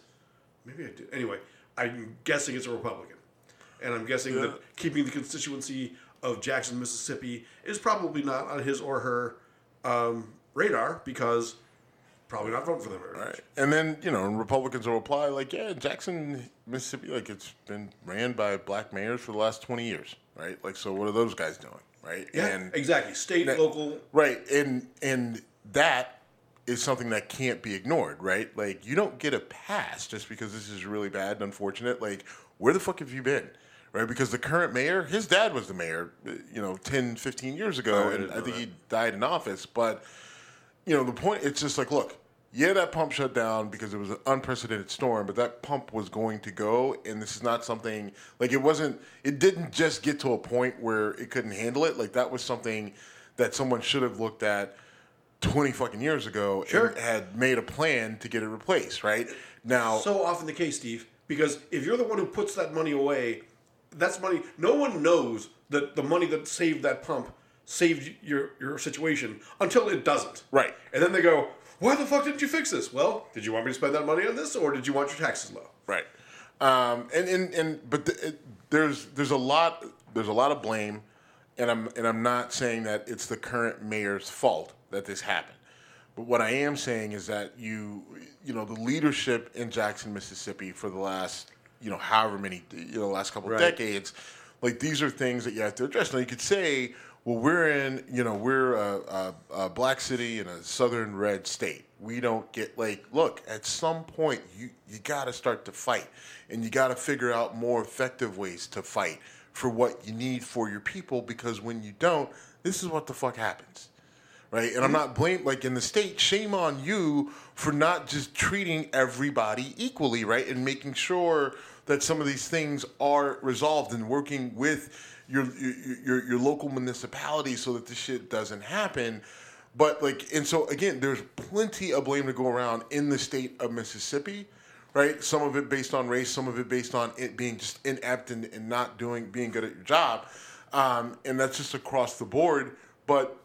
Maybe I do. Anyway, I'm guessing it's a Republican, and I'm guessing yeah. that keeping the constituency of Jackson, Mississippi, is probably not on his or her um, radar because probably not voting for them. Right. And then, you know, Republicans will reply like, yeah, Jackson, Mississippi, like it's been ran by black mayors for the last 20 years, right? Like, so what are those guys doing, right? Yeah, and exactly. State, that, local. Right. And, and that is something that can't be ignored, right? Like, you don't get a pass just because this is really bad and unfortunate. Like, where the fuck have you been? Right, because the current mayor, his dad was the mayor, uh, you know, 10, 15 years ago, oh, and I think that. he died in office. But you know, the point, it's just like, look, yeah, that pump shut down because it was an unprecedented storm, but that pump was going to go, and this is not something like it wasn't. It didn't just get to a point where it couldn't handle it. Like that was something that someone should have looked at twenty fucking years ago sure. and had made a plan to get it replaced. Right now, so often the case, Steve, because if you're the one who puts that money away, that's money. No one knows that the money that saved that pump saved your your situation until it doesn't. Right. And then they go, "Why the fuck didn't you fix this?" Well, did you want me to spend that money on this, or did you want your taxes low? Right. Um, and, and and but the, it, there's there's a lot there's a lot of blame, and I'm and I'm not saying that it's the current mayor's fault that this happened. But what I am saying is that you you know the leadership in Jackson, Mississippi, for the last you know however many you know last couple right. decades, like these are things that you have to address. Now you could say well, we're in, you know, we're a, a, a, black city in a southern red state. We don't get like, look, at some point you you got to start to fight, and you got to figure out more effective ways to fight for what you need for your people. Because when you don't, this is what the fuck happens, right? And I'm mm-hmm. not blame like in the state. Shame on you for not just treating everybody equally, right, and making sure that some of these things are resolved and working with your, your your local municipality so that this shit doesn't happen. But like, and so again, there's plenty of blame to go around in the state of Mississippi, right? Some of it based on race, some of it based on it being just inept and, and not doing being good at your job, um, and that's just across the board. But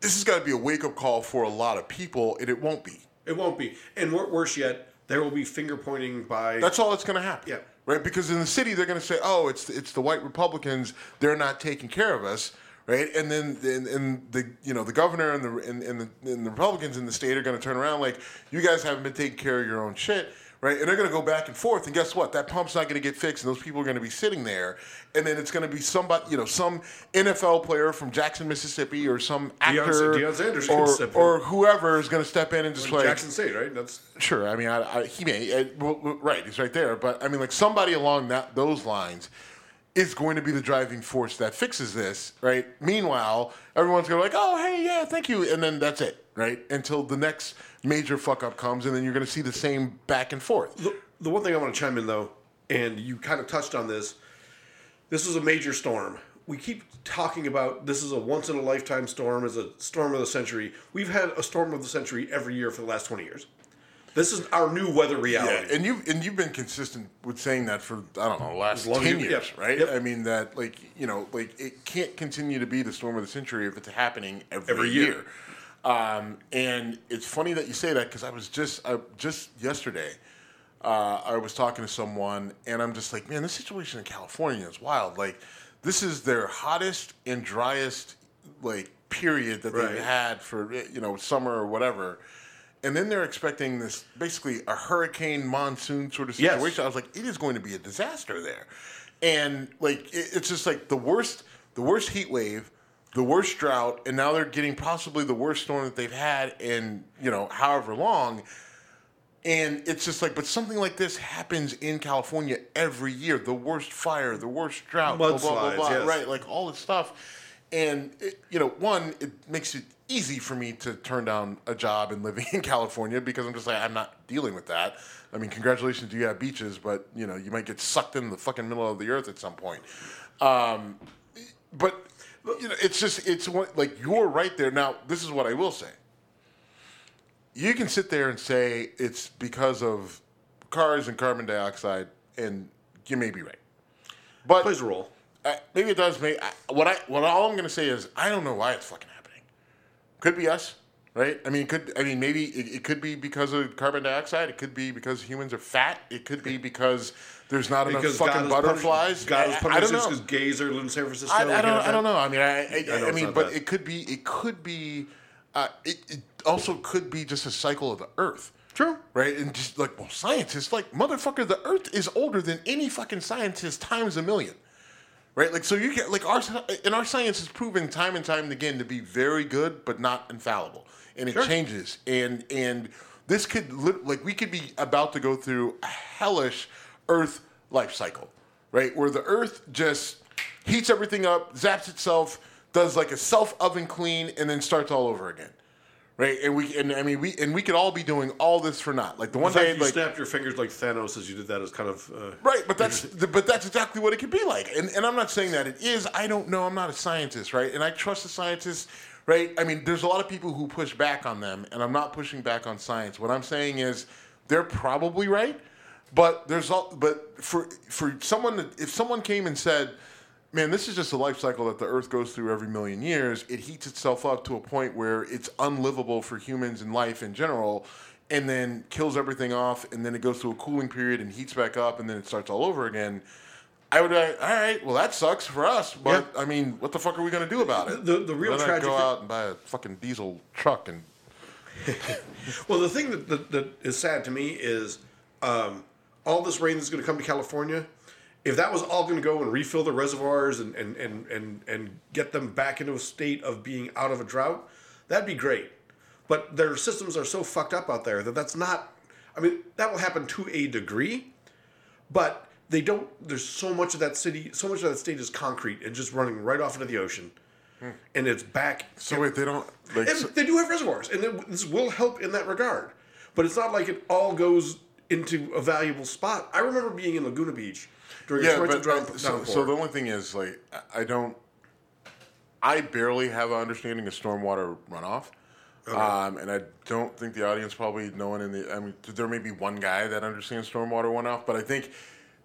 this has got to be a wake up call for a lot of people, and it won't be. It won't be. And wor- worse yet, there will be finger pointing by. That's all that's going to happen. Yeah. Right? Because in the city, they're going to say, "Oh, it's it's the white Republicans. They're not taking care of us." Right? And then and, and the you know the governor and the and, and the and the Republicans in the state are going to turn around like, "You guys haven't been taking care of your own shit." Right? And they're going to go back and forth. And guess what? That pump's not going to get fixed, and those people are going to be sitting there. And then it's going to be somebody, you know, some NFL player from Jackson, Mississippi, or some actor, Deion Sanders could or, or whoever is going to step in and just like Jackson State, right? That's Sure. I mean, I, I, he may. uh well, well, right. He's right there. But I mean, like somebody along that those lines is going to be the driving force that fixes this, right? Meanwhile, everyone's going to be like, "Oh, hey, yeah, thank you," and then that's it, right? Until the next major fuck up comes, and then you're going to see the same back and forth. the, the one thing I want to chime in though, and you kind of touched on this. This is a major storm. We keep talking about this is a once in a lifetime storm, is a storm of the century. We've had a storm of the century every year for the last twenty years. This is our new weather Yeah, reality. and you and you've been consistent with saying that for I don't know the last As long as ten years, yep, right? yep. I mean that like you know like it can't continue to be the storm of the century if it's happening every, Every year. year. Um, and it's funny that you say that because I was just I, just yesterday uh, I was talking to someone and I'm just like, man, this situation in California is wild. Like this is their hottest and driest like period that Right. they've had for you know summer or whatever. And then they're expecting this basically a hurricane monsoon sort of Yes. situation. I was like, it is going to be a disaster there. And like it, it's just like the worst the worst heat wave, the worst drought, and now they're getting possibly the worst storm that they've had in, you know, however long. And it's just like, but something like this happens in California every year. The worst fire, the worst drought, blah, blah, blah, Mudslides, blah, yes. right? Like all this stuff. And, it, you know, one, it makes it easy for me to turn down a job and living [laughs] in California because I'm just like, I'm not dealing with that. I mean, congratulations, you have beaches, but, you know, you might get sucked in the fucking middle of the earth at some point. Um, but, you know, it's just, it's one, like, you're right there. Now, this is what I will say you can sit there and say it's because of cars and carbon dioxide, and you may be right. But Plays a role. Uh, maybe it does. I, what I what all I'm going to say is I don't know why it's fucking happening. Could be us, right? I mean, could I mean maybe it, it could be because of carbon dioxide. It could be because humans are fat. It could be because there's not enough Because fucking God butterflies. God I- is I, I don't know. because gays are in San Francisco. I, I don't. I don't know. I mean, I. I, mean, but that. it could be. It could be. Uh, it, it also could be just a cycle of the Earth. True. Right, and just like well, scientists, like motherfucker, the Earth is older than any fucking scientist times a million. Right, like so you get like our and our science has proven time and time again to be very good, but not infallible, and it Sure. changes. And and this could like we could be about to go through a hellish Earth life cycle, right, where the Earth just heats everything up, zaps itself, does like a self oven clean, and then starts all over again. Right, and we and I mean we and we could all be doing all this for not like the one day that you like snapped your fingers like Thanos as you did that is kind of uh, Right, but that's [laughs] but that's exactly what it could be like. And and I'm not saying that it is. I don't know. I'm not a scientist, right? And I trust the scientists, right? I mean, there's a lot of people who push back on them, and I'm not pushing back on science. What I'm saying is they're probably right, but there's all but for for someone that if someone came and said, Man, this is just a life cycle that the Earth goes through every million years. It heats itself up to a point where it's unlivable for humans and life in general, and then kills everything off, and then it goes through a cooling period and heats back up, and then it starts all over again. I would be like, all right, well, that sucks for us, but I mean, what the fuck are we gonna do about it? The- the real tragic go out and buy a fucking diesel truck and [laughs] Well, the thing that, that, that is sad to me is um, all this rain that's going to come to California. If that was all going to go and refill the reservoirs and, and, and, and, and get them back into a state of being out of a drought, that'd be great. But their systems are so fucked up out there that that's not. I mean, that will happen to a degree, but they don't. There's so much of that city, so much of that state is concrete and just running right off into the ocean, hmm. and it's back. so wait, they don't like And so- they do have reservoirs, and it, this will help in that regard. But it's not like it all goes into a valuable spot. I remember being in Laguna Beach during a yeah, torrential but uh, so, so the only thing is like I- don't. I barely have an understanding of stormwater runoff. Um, and I don't think the audience probably no one in the I mean there may be one guy that understands stormwater runoff, but I think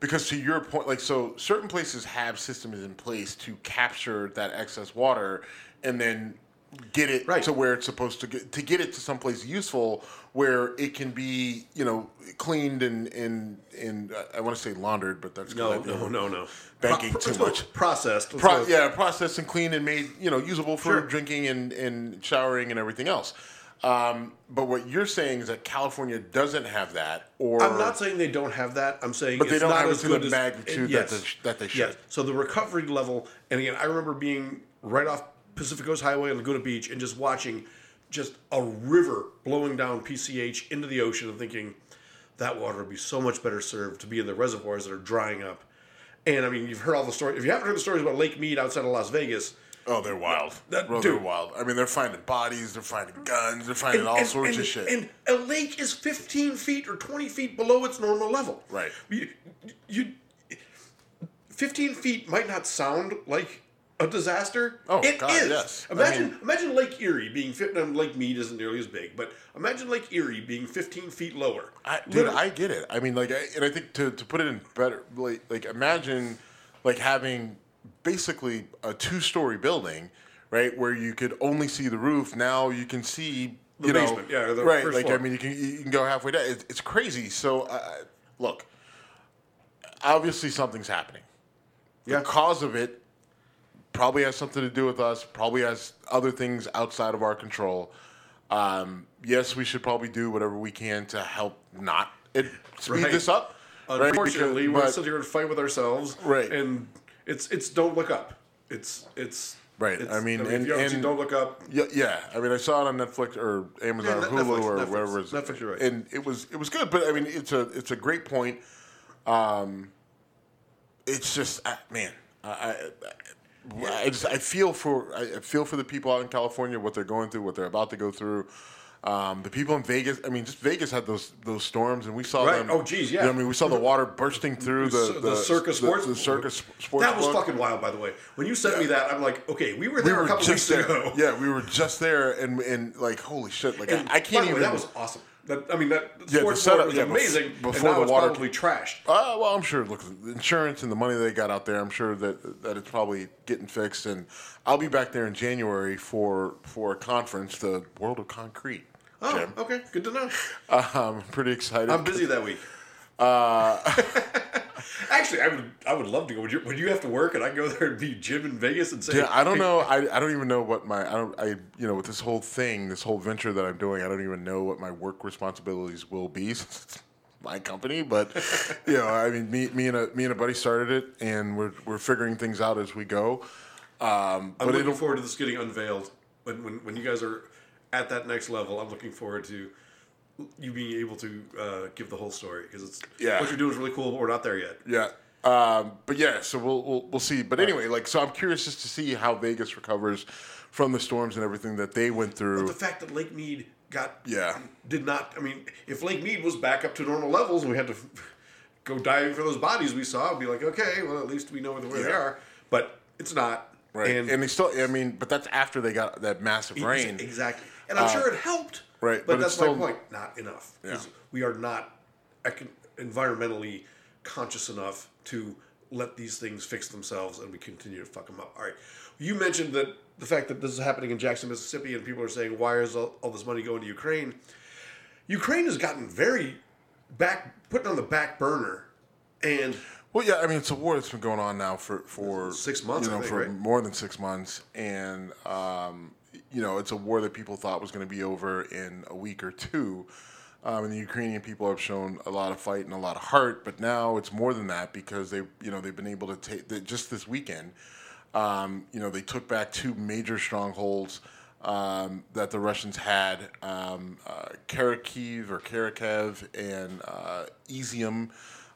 because to your point, like so certain places have systems in place to capture that excess water and then get it Right. to where it's supposed to get to get it to someplace useful where it can be you know cleaned and and and uh, I want to say laundered, but that's No, no, no, no. Banking Pro- too much. Processed. Pro- yeah, processed and cleaned and made you know usable for Sure. drinking and, and showering and everything else. Um, but what you're saying is that California doesn't have that, or I'm not saying they don't have that. I'm saying But they it's don't not have it as to the good as- magnitude that they that they should. Yes. So the recovery level, and again, I remember being right off Pacific Coast Highway on Laguna Beach and just watching just a river blowing down PCH into the ocean and thinking that water would be so much better served to be in the reservoirs that are drying up. And I mean, you've heard all the stories. If you haven't heard the stories about Lake Mead outside of Las Vegas, oh, they're wild. That- they're wild. I mean, they're finding bodies, they're finding guns, they're finding all sorts and, of shit. And a lake is 15 feet or 20 feet below its normal level. Right. You, you, 15 feet might not sound like a disaster. Oh, It God, is. yes. I Imagine, mean- imagine Lake Erie being Lake Mead isn't nearly as big, but imagine Lake Erie being 15 feet lower. I, dude, Literally. I get it. I mean, like, I, and I think to, to put it in better, like, like imagine, like having basically a two story building, right, where you could only see the roof. Now you can see The you know, basement, yeah, the right. Like, floor. I mean, you can you can go halfway down. It's, it's crazy. So, uh, look, obviously something's happening. The Yeah. cause of it probably has something to do with us. Probably has other things outside of our control. Um, yes, we should probably do whatever we can to help not it speed Right. this up. right? Unfortunately, Because- we're but- sit here and fight with ourselves. Right. And it's it's don't look up. It's it's Right, it's- I mean, if and- you and- don't look up. Yeah, yeah. I mean, I saw it on Netflix or Amazon Yeah, or Hulu Netflix, or Netflix. whatever. it is. Netflix, you're right. And it was it was good, but I mean, it's a it's a great point. Um, it's just uh, man, I, I, I just I feel for I feel for the people out in California what they're going through, what they're about to go through. Um, the people in Vegas, I mean, just Vegas had those those storms, and we saw Right. them. Oh, geez, yeah. you know, I mean, we saw the water bursting through the the, the Circa sports. the Circa sports. That was book. fucking wild, by the way. When you sent me that, I'm like, okay, we were we there a couple weeks there. ago. Yeah, we were just there, and and like holy shit, like And I, I can't the way, even. that was awesome. That, I mean, that Yeah, sports setup- was yeah, amazing. before now the it's water- probably trashed. Uh, well, I'm sure. Look, the insurance and the money they got out there, I'm sure that that it's probably getting fixed. And I'll be back there in January for for a conference, the World of Concrete. Oh, Jim. okay, good to know. [laughs] Um, I'm pretty excited. I'm busy that week. Uh, [laughs] [laughs] Actually, I would I would love to go. Would you, would you have to work and I go there and be Jim in Vegas and say, Yeah, I don't know. I, I don't even know what my I don't I you know with this whole thing, this whole venture that I'm doing, I don't even know what my work responsibilities will be. since it's [laughs] my company, but you know, I mean, me me and a me and a buddy started it, and we're we're figuring things out as we go. Um, I'm but looking forward to this getting unveiled. When, when when you guys are at that next level, I'm looking forward to you being able to uh, give the whole story because it's Yeah. what you're doing is really cool, but we're not there yet. Yeah. Um, but yeah, so we'll, we'll we'll see. But anyway, like so, I'm curious just to see how Vegas recovers from the storms and everything that they went through. But The fact that Lake Mead got Yeah. did not. I mean, if Lake Mead was back up to normal levels and we had to [laughs] go diving for those bodies we saw, I'd be like, okay, well at least we know where they Yeah. are. But it's not. right, And, and, they still. I mean, but that's after they got that massive rain. Exactly. And I'm sure it helped. Right, But, but that's my still- point. Not enough. Yeah. We are not econ- environmentally conscious enough to let these things fix themselves and we continue to fuck them up. All right. You mentioned that the fact that this is happening in Jackson, Mississippi, and people are saying, why is all, all this money going to Ukraine? Ukraine has gotten very back, put on the back burner. And Well, yeah, I mean, it's a war that's been going on now for for Six months, you know, think, for right? more than six months, and um, you know, it's a war that people thought was going to be over in a week or two. Um, and the Ukrainian people have shown a lot of fight and a lot of heart, but now it's more than that because they, you know, they've been able to take just this weekend. Um, you know, they took back two major strongholds um, that the Russians had: um, uh, Kharkiv or Kharkiv and uh, Izium.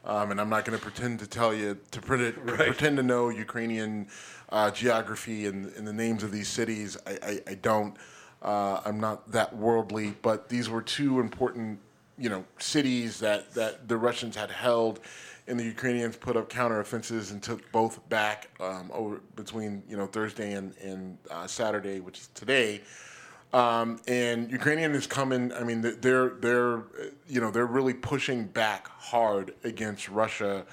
Um, and I'm not going to pretend to tell you to pretend, Right. pretend to know Ukrainian uh, geography and, and the names of these cities. I, I, I don't. Uh, I'm not that worldly, but these were two important, you know, cities that, that the Russians had held and the Ukrainians put up counteroffensives and took both back um, over between you know Thursday and, and uh, Saturday, which is today. Um, and Ukrainian is coming. I mean, they're they're you know they're really pushing back hard against Russia,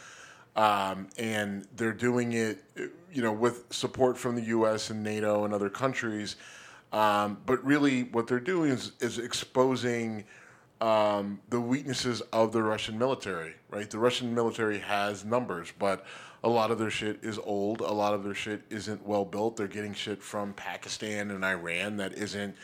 um, and they're doing it you know with support from the U.S. and NATO and other countries. Um, but really, what they're doing is is exposing um, the weaknesses of the Russian military. Right, the Russian military has numbers, but a lot of their shit is old. A lot of their shit isn't well built. They're getting shit from Pakistan and Iran that isn't,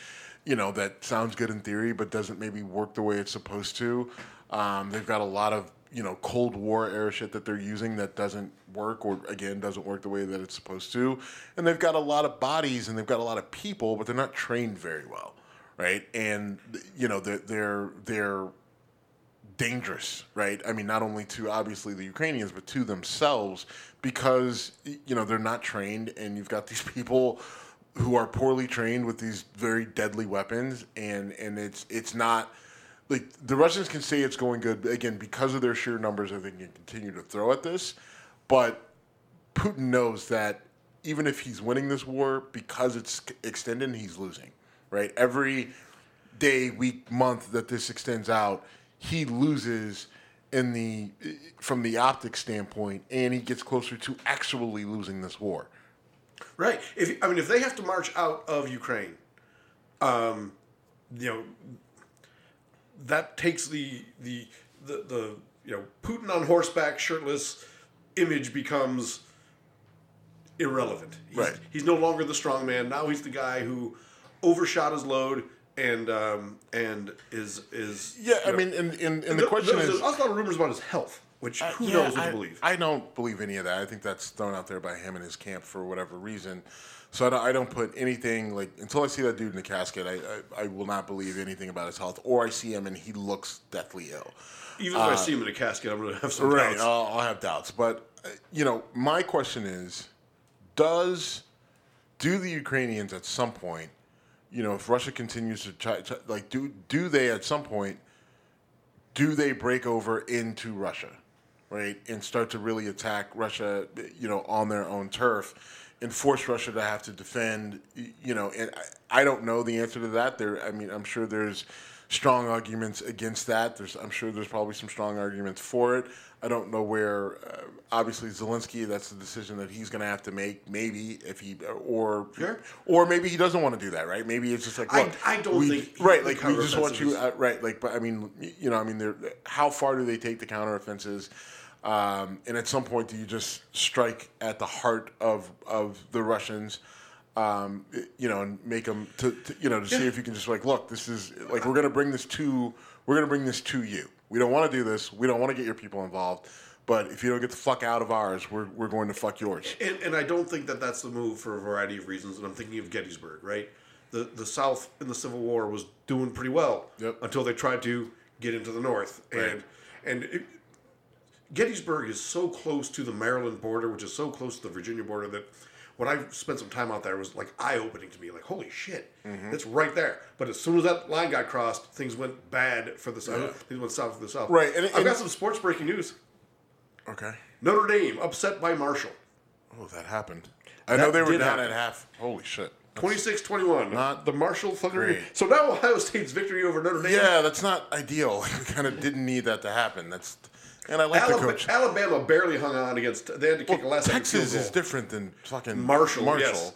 you know, that sounds good in theory, but doesn't maybe work the way it's supposed to. Um, they've got a lot of, you know, Cold War era shit that they're using that doesn't work or, again, doesn't work the way that it's supposed to. And they've got a lot of bodies and they've got a lot of people, but they're not trained very well. Right. And, you know, they're, they're, they're, dangerous, right? I mean, not only to obviously the Ukrainians, but to themselves because, you know, they're not trained and you've got [laughs] these people who are poorly trained with these very deadly weapons and and it's it's not like the Russians can say it's going good again because of their sheer numbers I think can continue to throw at this but Putin knows that even if he's winning this war because it's extended he's losing right every day week month that this extends out he loses in the from the optic standpoint, and he gets closer to actually losing this war. Right. If I mean, if they have to march out of Ukraine, um, you know, that takes the the the, the you know Putin on horseback, shirtless image becomes irrelevant. He's, right. He's no longer the strong man. Now he's the guy who overshot his load and um, and is is yeah. I know, mean, and, and, and the question there's, is, there's also a lot of rumors about his health, which who uh, yeah, knows what I, to believe. I don't believe any of that. I think that's thrown out there by him and his camp for whatever reason. So I don't, I don't put anything like until I see that dude in the casket, I, I, I will not believe anything about his health, or I see him and he looks deathly ill. Even if uh, I see him in a casket, I'm going to have some right. doubts. I'll, I'll have doubts, but uh, you know, my question is, does do the Ukrainians at some point you know, if Russia continues to try, like, do do they at some point do they break over into Russia, right, and start to really attack Russia, you know, on their own turf, and force Russia to have to defend, you know, and I, I don't know the answer to that. There, I mean, I'm sure there's strong arguments against that. There's, I'm sure there's probably some strong arguments for it. I don't know where. Uh, obviously, Zelensky. That's the decision that he's going to have to make. Maybe if he or sure. or maybe he doesn't want to do that. Right? Maybe it's just like look, I, I don't we, think right. Like we just want you uh, right. Like, but I mean, you know, I mean, how far do they take the counteroffensives? Um, and at some point, do you just strike at the heart of of the Russians? Um, you know, and make them to, to you know to yeah. see if you can just like look. This is like we're going to bring this to we're to bring this to you we don't want to do this. We don't want to get your people involved. But if you don't get the fuck out of ours, we're, we're going to fuck yours. And, and I don't think that that's the move for a variety of reasons. And I'm thinking of Gettysburg, right? The the South in the Civil War was doing pretty well yep. until they tried to get into the North. Right. And and it, Gettysburg is so close to the Maryland border, which is so close to the Virginia border that when I spent some time out there, it was like eye opening to me. Like, holy shit, mm-hmm. it's right there. But as soon as that line got crossed, things went bad for the South. Yeah. Things went south for the South. Right. And, and I've got some sports breaking news. Okay. Notre Dame upset by Marshall. Oh, that happened. I that know they were down at half. Holy shit. 26 21. Not the Marshall Thunder. So now Ohio State's victory over Notre Dame. Yeah, that's not ideal. we kind of didn't need that to happen. That's and I like Alabama, the coach. Alabama barely hung on against. They had to kick well, a last Texas is different than fucking Marshall. Marshall. Yes.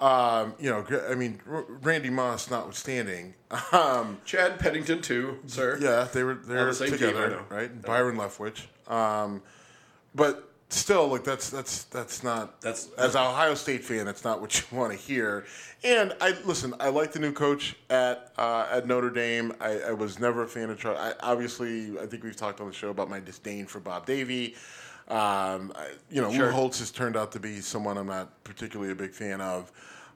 Um, you know, I mean, Randy Moss notwithstanding. Um, Chad Pennington too, sir. Yeah, they were they were the together, team, right? Yeah. Byron Leftwich. Um, but still, like that's that's that's not that's as an Ohio State fan, that's not what you [laughs] want to hear. And I listen, I like the new coach at uh, at Notre Dame. I, I, was never a fan of Charlie. I, obviously, I think we've talked on the show about my disdain for Bob Davie. Um, I, you know, sure. Lou Holtz has turned out to be someone I'm not particularly a big fan of.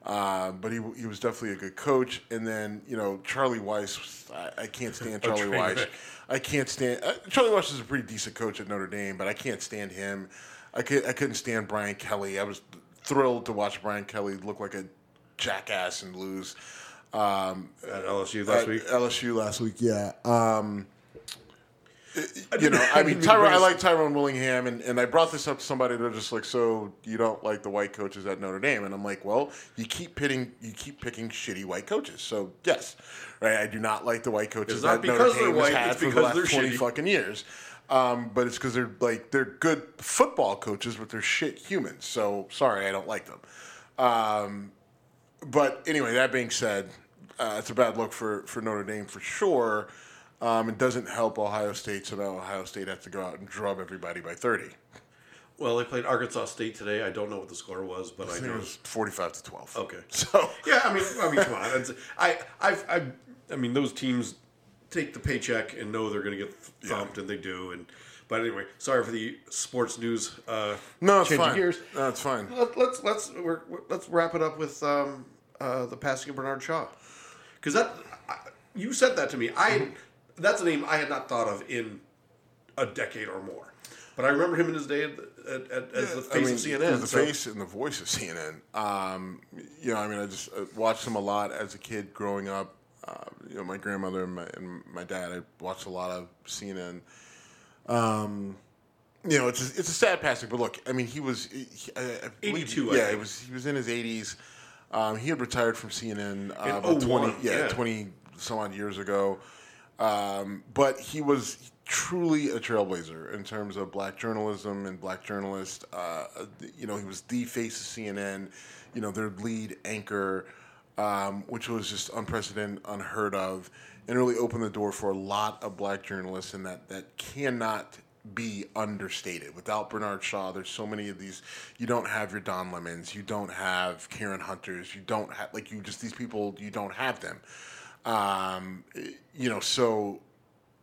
Uh, but he, he was definitely a good coach. And then, you know, Charlie Weis, I, I can't [laughs] stand Charlie Weis. I can't stand. Uh, Charlie Weis is a pretty decent coach at Notre Dame, but I can't stand him. I, could, I couldn't stand Brian Kelly. I was thrilled to watch Brian Kelly look like a jackass and lose. Um, at LSU last at week? LSU last week, yeah. Um, [laughs] you know, I mean, mean Tyrone, I like Tyrone Willingham, and, and I brought this up to somebody. They're just like, so you don't like the white coaches at Notre Dame? And I'm like, well, you keep pitting, you keep picking shitty white coaches. So yes, right. I do not like the white coaches It's that Notre because they're Dame has had it's for the because last twenty shitty. fucking years. Um, but it's because they're like they're good football coaches, but they're shit humans. So sorry, I don't like them. Um, but anyway, that being said, uh, it's a bad look for, for Notre Dame for sure. Um, it doesn't help Ohio State, so now Ohio State has to go out and drub everybody by 30. Well, they played Arkansas State today. I don't know what the score was, but I I know. it was 45 to 12. Okay. [laughs] So, Yeah, I mean, I mean, come on. It's, I, I've, I, I mean, those teams take the paycheck and know they're going to get thumped, and they do. And but anyway, sorry for the sports news. Uh, no, it's fine. gears. No, it's fine. Let, let's let's we're, we're- let's wrap it up with um, uh, the passing of Bernard Shaw, because that I, you said that to me. I that's a name I had not thought of in a decade or more. But I remember him in his day at, at, at, as the face of CNN. the so- face and the voice of CNN. Um, you know, I mean, I just watched him a lot as a kid growing up. Uh, you know, my grandmother and my, and my dad. I watched a lot of CNN. Um, you know, it's a, it's a sad passing, but look, I mean, he was he, I, I believe- 82, I Yeah, think. it was he was in his 80s. Um, he had retired from CNN uh, about 20, yeah, yeah. 20 some odd years ago. Um, but he was truly a trailblazer in terms of black journalism and black journalists. Uh, you know, he was the face of CNN, you know, their lead anchor, um, which was just unprecedented, unheard of, and really opened the door for a lot of black journalists, and that, that cannot be understated. Without Bernard Shaw, there's so many of these. You don't have your Don Lemons, you don't have Karen Hunters, you don't have like you just these people. You don't have them. Um, you know, so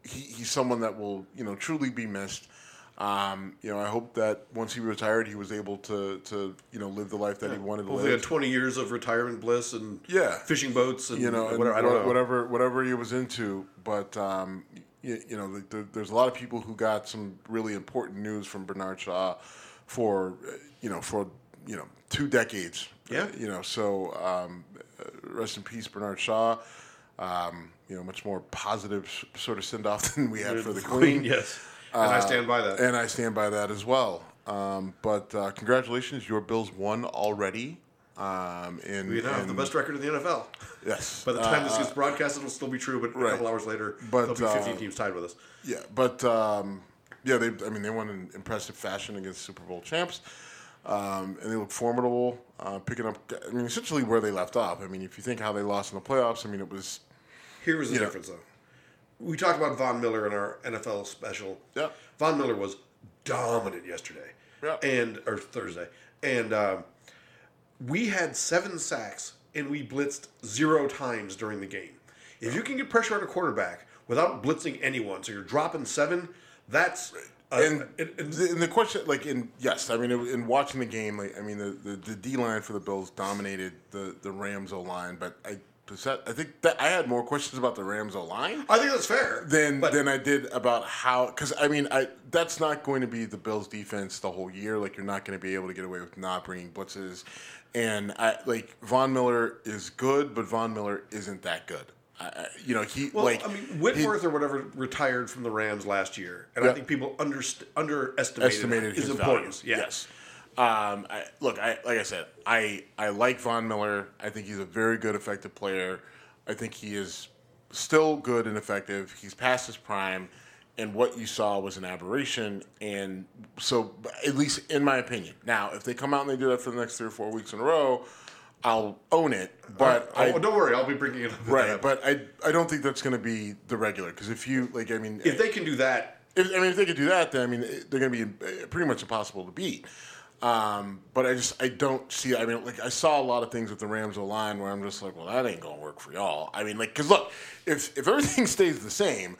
he, he's someone that will you know truly be missed. Um, you know, I hope that once he retired, he was able to to you know live the life that he wanted to Hopefully, live. had 20 years of retirement bliss and Yeah. fishing boats and you know, and whatever. I don't wha- know. whatever whatever he was into. But um, you, you know, the, the, there's a lot of people who got some really important news from Bernard Shaw for uh, you know for you know two decades. Yeah. you know, so um, uh, rest in peace, Bernard Shaw. Um, you know, much more positive s- sort of send off [laughs] than we had for the Queen. yes, and I stand by that. And I stand by that as well. Um, but uh, congratulations, your Bills won already. Um, in, we now have in- the best record in the NFL. Yes. By the time Uh, this gets broadcast, it'll still be true, but a couple hours later, But, there'll be 15 uh, teams tied with us. Yeah, but um, yeah, they. I mean, they won in impressive fashion against Super Bowl champs, um, and they look formidable. Uh, picking up, I mean, essentially where they left off. I mean, if you think how they lost in the playoffs, I mean, it was Here was the Yeah. difference, though. We talked about Von Miller in our NFL special. Yeah. Von Miller was dominant yesterday. Yeah. And or Thursday, and um, we had seven sacks and we blitzed zero times during the game. If you can get pressure on a quarterback without blitzing anyone, so you're dropping seven, that's uh, and it- it- the, and the question, like in yes, I mean, it, in watching the game, like I mean, the, the, the D line for the Bills dominated the the Rams O line, but I I think that I had more questions about the Rams O line. I think that's fair. than but than I did about how because I mean I that's not going to be the Bills defense the whole year. Like you're not going to be able to get away with not bringing blitzes, and I like Von Miller is good, but Von Miller isn't that good. I, you know he Well, like I mean, he- Whitworth or whatever retired from the Rams last year, and I think people underestimated estimated his his importance. Yeah. Yes. Um, I, look, I like I said, I I like Von Miller. I think he's a very good, effective player. I think he is still good and effective. He's past his prime, and what you saw was an aberration. And so, at least in my opinion, now if they come out and they do that for the next three or four weeks in a row, I'll own it. But oh, I, don't worry, I'll be bringing it up. right, but I I don't think that's going to be the regular because if you like, I mean, if they can do that, if, I mean, if they could do that, then I mean, they're going to be uh, pretty much impossible to beat. Um, but I just I don't see. I mean, like I saw a lot of things with the Rams O line where I'm just like, well, that ain't going to work for y'all. I mean, like, because look, if if everything [laughs] stays the same,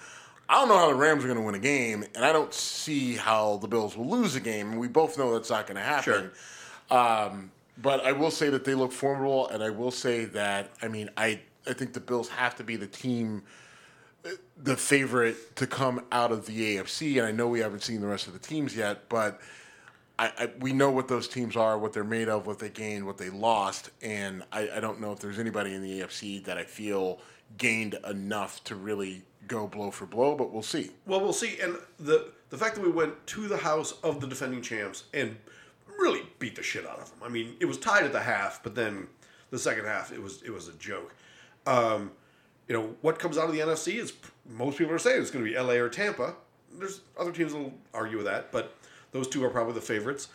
I don't know how the Rams are going to win a game, and I don't see how the Bills will lose a game. And we both know that's not going to happen. Um, but I will say that they look formidable, and I will say that I mean, I I think the Bills have to be the team the favorite to come out of the AFC, and I know we haven't seen the rest of the teams yet, but I, I, we know what those teams are, what they're made of, what they gained, what they lost, and I, I don't know if there's anybody in the AFC that I feel gained enough to really go blow for blow, but we'll see. Well, we'll see. And the the fact that we went to the house of the defending champs and really beat the shit out of them. I mean, it was tied at the half, but then the second half it was it was a joke. Um, you know what comes out of the NFC is most people are saying it's going to be LA or Tampa. There's other teams that will argue with that, but those two are probably the favorites.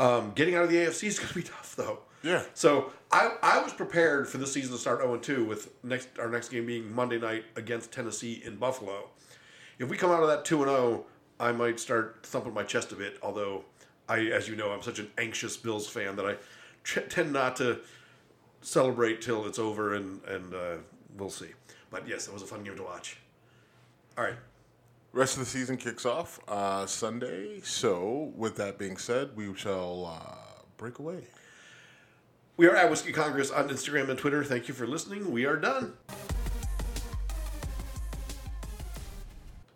Um, getting out of the AFC is [laughs] going to be tough, though. Yeah. So I, I was prepared for this season to start 0 2 with next our next game being Monday night against Tennessee in Buffalo. If we come out of that 2 0, I might start thumping my chest a bit. Although I, as you know, I'm such an anxious Bills fan that I t- tend not to celebrate till it's over, and and uh, we'll see. But yes, it was a fun game to watch. All right. Rest of the season kicks off uh, Sunday. So, with that being said, we shall uh, break away. We are at Whiskey Congress on Instagram and Twitter. Thank you for listening. We are done.